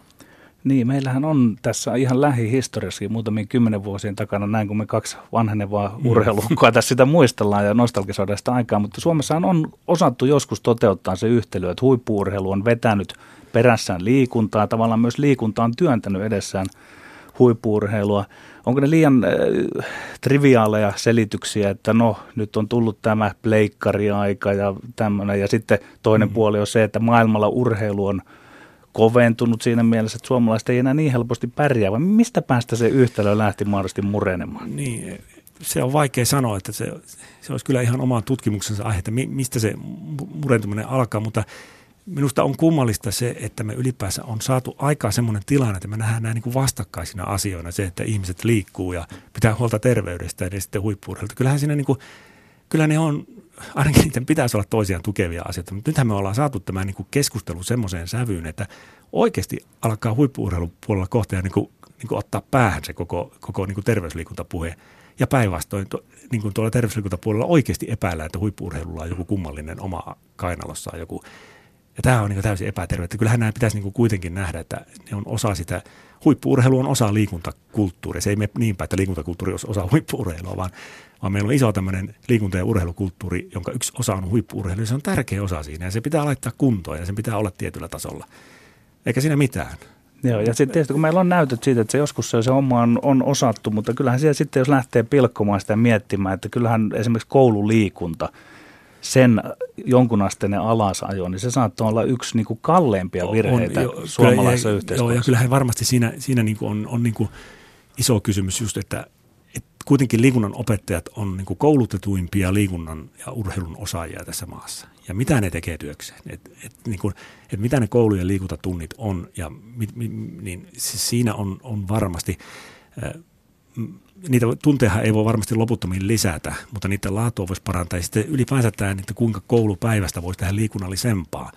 Niin, meillähän on tässä ihan lähihistoriassakin muutamien kymmenen vuosien takana näin, kun me kaksi vanhenevaa mm. urheilukkoa tässä sitä muistellaan ja nostalgisoidaan sitä aikaa, mutta Suomessa on osattu joskus toteuttaa se yhtälö, että huippuurheilu on vetänyt perässään liikuntaa, tavallaan myös liikunta on työntänyt edessään huippuurheilua. Onko ne liian äh, triviaaleja selityksiä, että no nyt on tullut tämä pleikkariaika ja tämmöinen ja sitten toinen mm. puoli on se, että maailmalla urheilu on – koventunut siinä mielessä, että suomalaiset ei enää niin helposti pärjää, vai mistä päästä se yhtälö lähti mahdollisesti murenemaan? Niin, se on vaikea sanoa, että se, se olisi kyllä ihan oman tutkimuksensa aihe, että mistä se murentuminen alkaa, mutta minusta on kummallista se, että me ylipäänsä on saatu aikaa semmoinen tilanne, että me nähdään näin niin kuin vastakkaisina asioina se, että ihmiset liikkuu ja pitää huolta terveydestä ja sitten huippu Kyllähän siinä niin kuin, kyllä ne on ainakin niiden pitäisi olla toisiaan tukevia asioita. Mutta nythän me ollaan saatu tämä niin kuin keskustelu semmoiseen sävyyn, että oikeasti alkaa huippuurheilun puolella kohta niin kuin, niin kuin ottaa päähän se koko, koko niin kuin terveysliikuntapuhe. Ja päinvastoin to, niin kuin tuolla terveysliikuntapuolella oikeasti epäillään, että huippuurheilulla on joku kummallinen oma kainalossaan joku. Ja tämä on niin täysin epätervettä. Kyllähän nämä pitäisi niin kuitenkin nähdä, että ne on osa sitä, huippuurheilu on osa liikuntakulttuuria. Se ei mene niin päin, että liikuntakulttuuri on osa huippuurheilua, vaan vaan meillä on iso tämmöinen liikunta- ja urheilukulttuuri, jonka yksi osa on huippuurheilu. Se on tärkeä osa siinä ja se pitää laittaa kuntoon ja sen pitää olla tietyllä tasolla. Eikä siinä mitään. Joo, ja sitten tietysti kun meillä on näytöt siitä, että se joskus se, se homma on, on osattu, mutta kyllähän siellä sitten, jos lähtee pilkkomaan sitä miettimään, että kyllähän esimerkiksi koululiikunta, sen jonkunasteinen alasajo, niin se saattaa olla yksi niin kuin kalleimpia virheitä on, jo, suomalaisessa kyllä, yhteiskunnassa. Joo, ja kyllähän varmasti siinä, siinä niin kuin on, on niin kuin iso kysymys just, että kuitenkin liikunnan opettajat on niin koulutetuimpia liikunnan ja urheilun osaajia tässä maassa. Ja mitä ne tekee työkseen? Et, et, niin kuin, et mitä ne koulu- ja liikuntatunnit on, ja mi, mi, niin siis siinä on, on varmasti, äh, niitä tunteja ei voi varmasti loputtomiin lisätä, mutta niiden laatua voisi parantaa. Ja sitten ylipäänsä tämä, että kuinka koulupäivästä voisi tehdä liikunnallisempaa.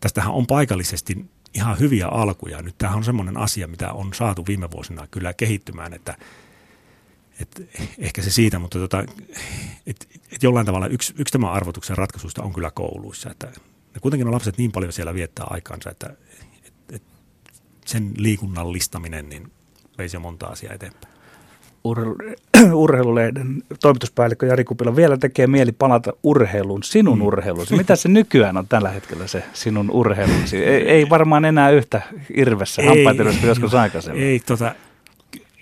Tästähän on paikallisesti ihan hyviä alkuja. Nyt tämä on semmoinen asia, mitä on saatu viime vuosina kyllä kehittymään, että – et ehkä se siitä, mutta tota, et, et jollain tavalla yksi, yksi tämän arvotuksen ratkaisuista on kyllä kouluissa. Että ne kuitenkin on lapset niin paljon siellä viettää aikaansa, että et, et sen liikunnallistaminen niin veisi jo monta asiaa eteenpäin. Urheilu, urheilulehden toimituspäällikkö Jari Kupila vielä tekee mieli palata urheiluun, sinun mm. urheilusi. Mitä se nykyään on tällä hetkellä se sinun urheilusi? Ei, ei varmaan enää yhtä irvessä hampaatelöstä joskus aikaisemmin. Ei, tota,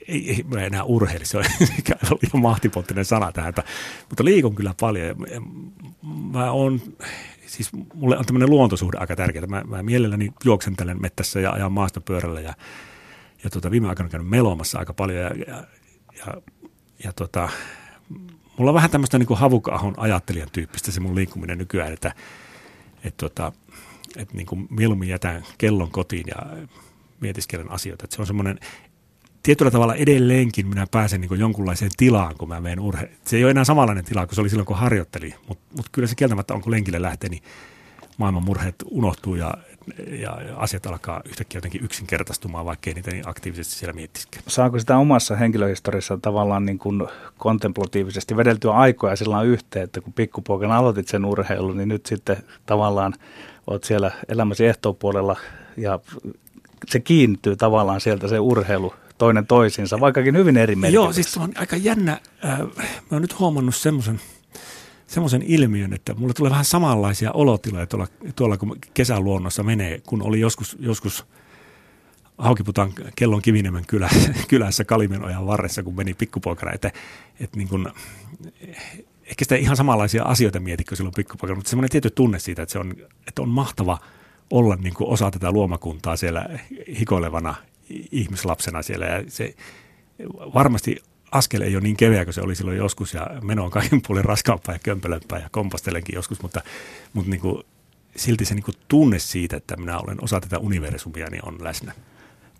ei, ei mä enää urheili, se on liian mahtipontinen sana tähän, mutta liikun kyllä paljon. Mä oon, siis mulle on tämmöinen luontosuhde aika tärkeää. Mä, mä mielelläni juoksentelen mettässä ja ajan maastopyörällä ja, ja tota, viime aikoina käynyt melomassa aika paljon ja, ja, ja, ja tota, mulla on vähän tämmöistä niin havukahon ajattelijan tyyppistä se mun liikkuminen nykyään, että et tota, et niin kuin mieluummin jätän kellon kotiin ja mietiskelen asioita. Et se on semmoinen, tietyllä tavalla edelleenkin minä pääsen niin jonkunlaiseen tilaan, kun mä menen urhe. Se ei ole enää samanlainen tila kuin se oli silloin, kun harjoitteli, mutta mut kyllä se kieltämättä on, kun lenkille lähtee, niin maailman murheet unohtuu ja, ja asiat alkaa yhtäkkiä jotenkin yksinkertaistumaan, vaikka ei niitä niin aktiivisesti siellä miettisikään. Saako sitä omassa henkilöhistoriassa tavallaan niin kuin kontemplatiivisesti vedeltyä aikoja sillä yhteen, että kun pikkupoikana aloitit sen urheilun, niin nyt sitten tavallaan olet siellä elämäsi ehtoopuolella ja se kiinnittyy tavallaan sieltä se urheilu toinen toisiinsa, vaikkakin hyvin eri merkityksissä. Joo, siis on aika jännä. Äh, mä oon nyt huomannut semmoisen semmoisen ilmiön, että mulle tulee vähän samanlaisia olotiloja tuolla, tuolla kun kesäluonnossa menee, kun oli joskus, joskus Haukiputan kellon Kiviniemen kylässä, kylässä Kalimenojan varressa, kun meni pikkupoikana, että, että niin kuin, ehkä sitä ihan samanlaisia asioita mieti kuin silloin pikkupoikana, mutta semmoinen tietty tunne siitä, että, se on, että on mahtava olla niin kuin osa tätä luomakuntaa siellä hikoilevana ihmislapsena siellä. Ja se varmasti askel ei ole niin keveä kuin se oli silloin joskus ja meno on kaiken puolin raskaampaa ja kömpelömpää ja kompostelenkin joskus, mutta, mutta niin kuin, silti se niin kuin tunne siitä, että minä olen osa tätä universumia, niin on läsnä.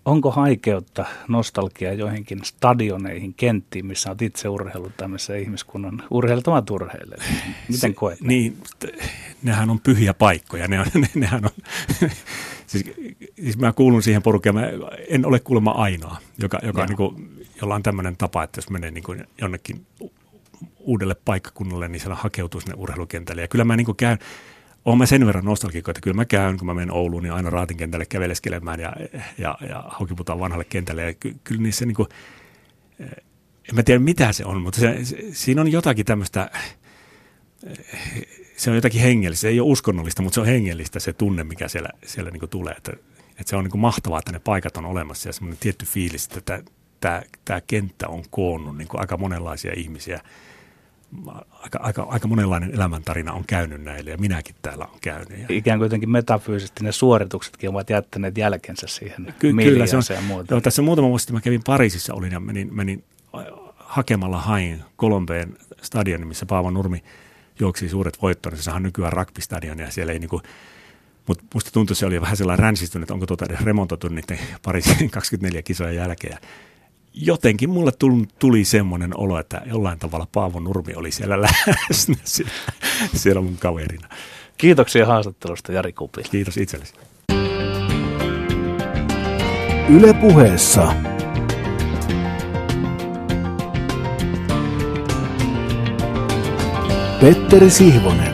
Onko haikeutta, nostalgia joihinkin stadioneihin, kenttiin, missä olet itse urheillut tämmöisessä ihmiskunnan urheiltavat urheille? Miten koet? Niin, nehän on pyhiä paikkoja. Ne on, ne, nehän on, siis, siis mä kuulun siihen porukkaan, mä en ole kuulemma ainoa, joka, joka niin kuin, jolla on tämmöinen tapa, että jos menee niin kuin jonnekin uudelle paikkakunnalle, niin siellä hakeutuu sinne urheilukentälle. Ja kyllä mä niin kuin käyn, olen mä sen verran nostalgikko, että kyllä mä käyn, kun mä menen Ouluun, niin aina Raatin kentälle käveleskelemään ja, ja, ja haukiputaan vanhalle kentälle. Ja ky, kyllä niissä niin kuin, eh, en mä tiedä mitä se on, mutta se, se, siinä on jotakin tämmöistä, eh, se on jotakin hengellistä. Se ei ole uskonnollista, mutta se on hengellistä se tunne, mikä siellä, siellä niin kuin tulee. Että, että se on niin kuin mahtavaa, että ne paikat on olemassa ja semmoinen tietty fiilis, että tämä, tämä kenttä on koonnut niin kuin aika monenlaisia ihmisiä – aika, aika, aika monenlainen elämäntarina on käynyt näille ja minäkin täällä on käynyt. Ja Ikään kuin jotenkin metafyysisesti ne suorituksetkin ovat jättäneet jälkensä siihen Ky- Kyllä se on. Ja muuta. Joo, tässä muutama vuosi sitten mä kävin Pariisissa olin ja menin, menin hakemalla hain Kolombeen stadionin, missä Paavo Nurmi juoksi suuret voittonsa. Niin sehän on nykyään rugby-stadion ja siellä ei niinku, mutta musta tuntui, se oli vähän sellainen ränsistynyt, että onko tuota remontoitu niiden Pariisin 24 kisojen jälkeen. Jotenkin mulle tuli, tuli semmoinen olo, että jollain tavalla Paavo Nurmi oli siellä läsnä siellä, siellä mun kaverina. Kiitoksia haastattelusta Jari Kupila. Kiitos itsellesi. Yle puheessa. Petteri Sihvonen.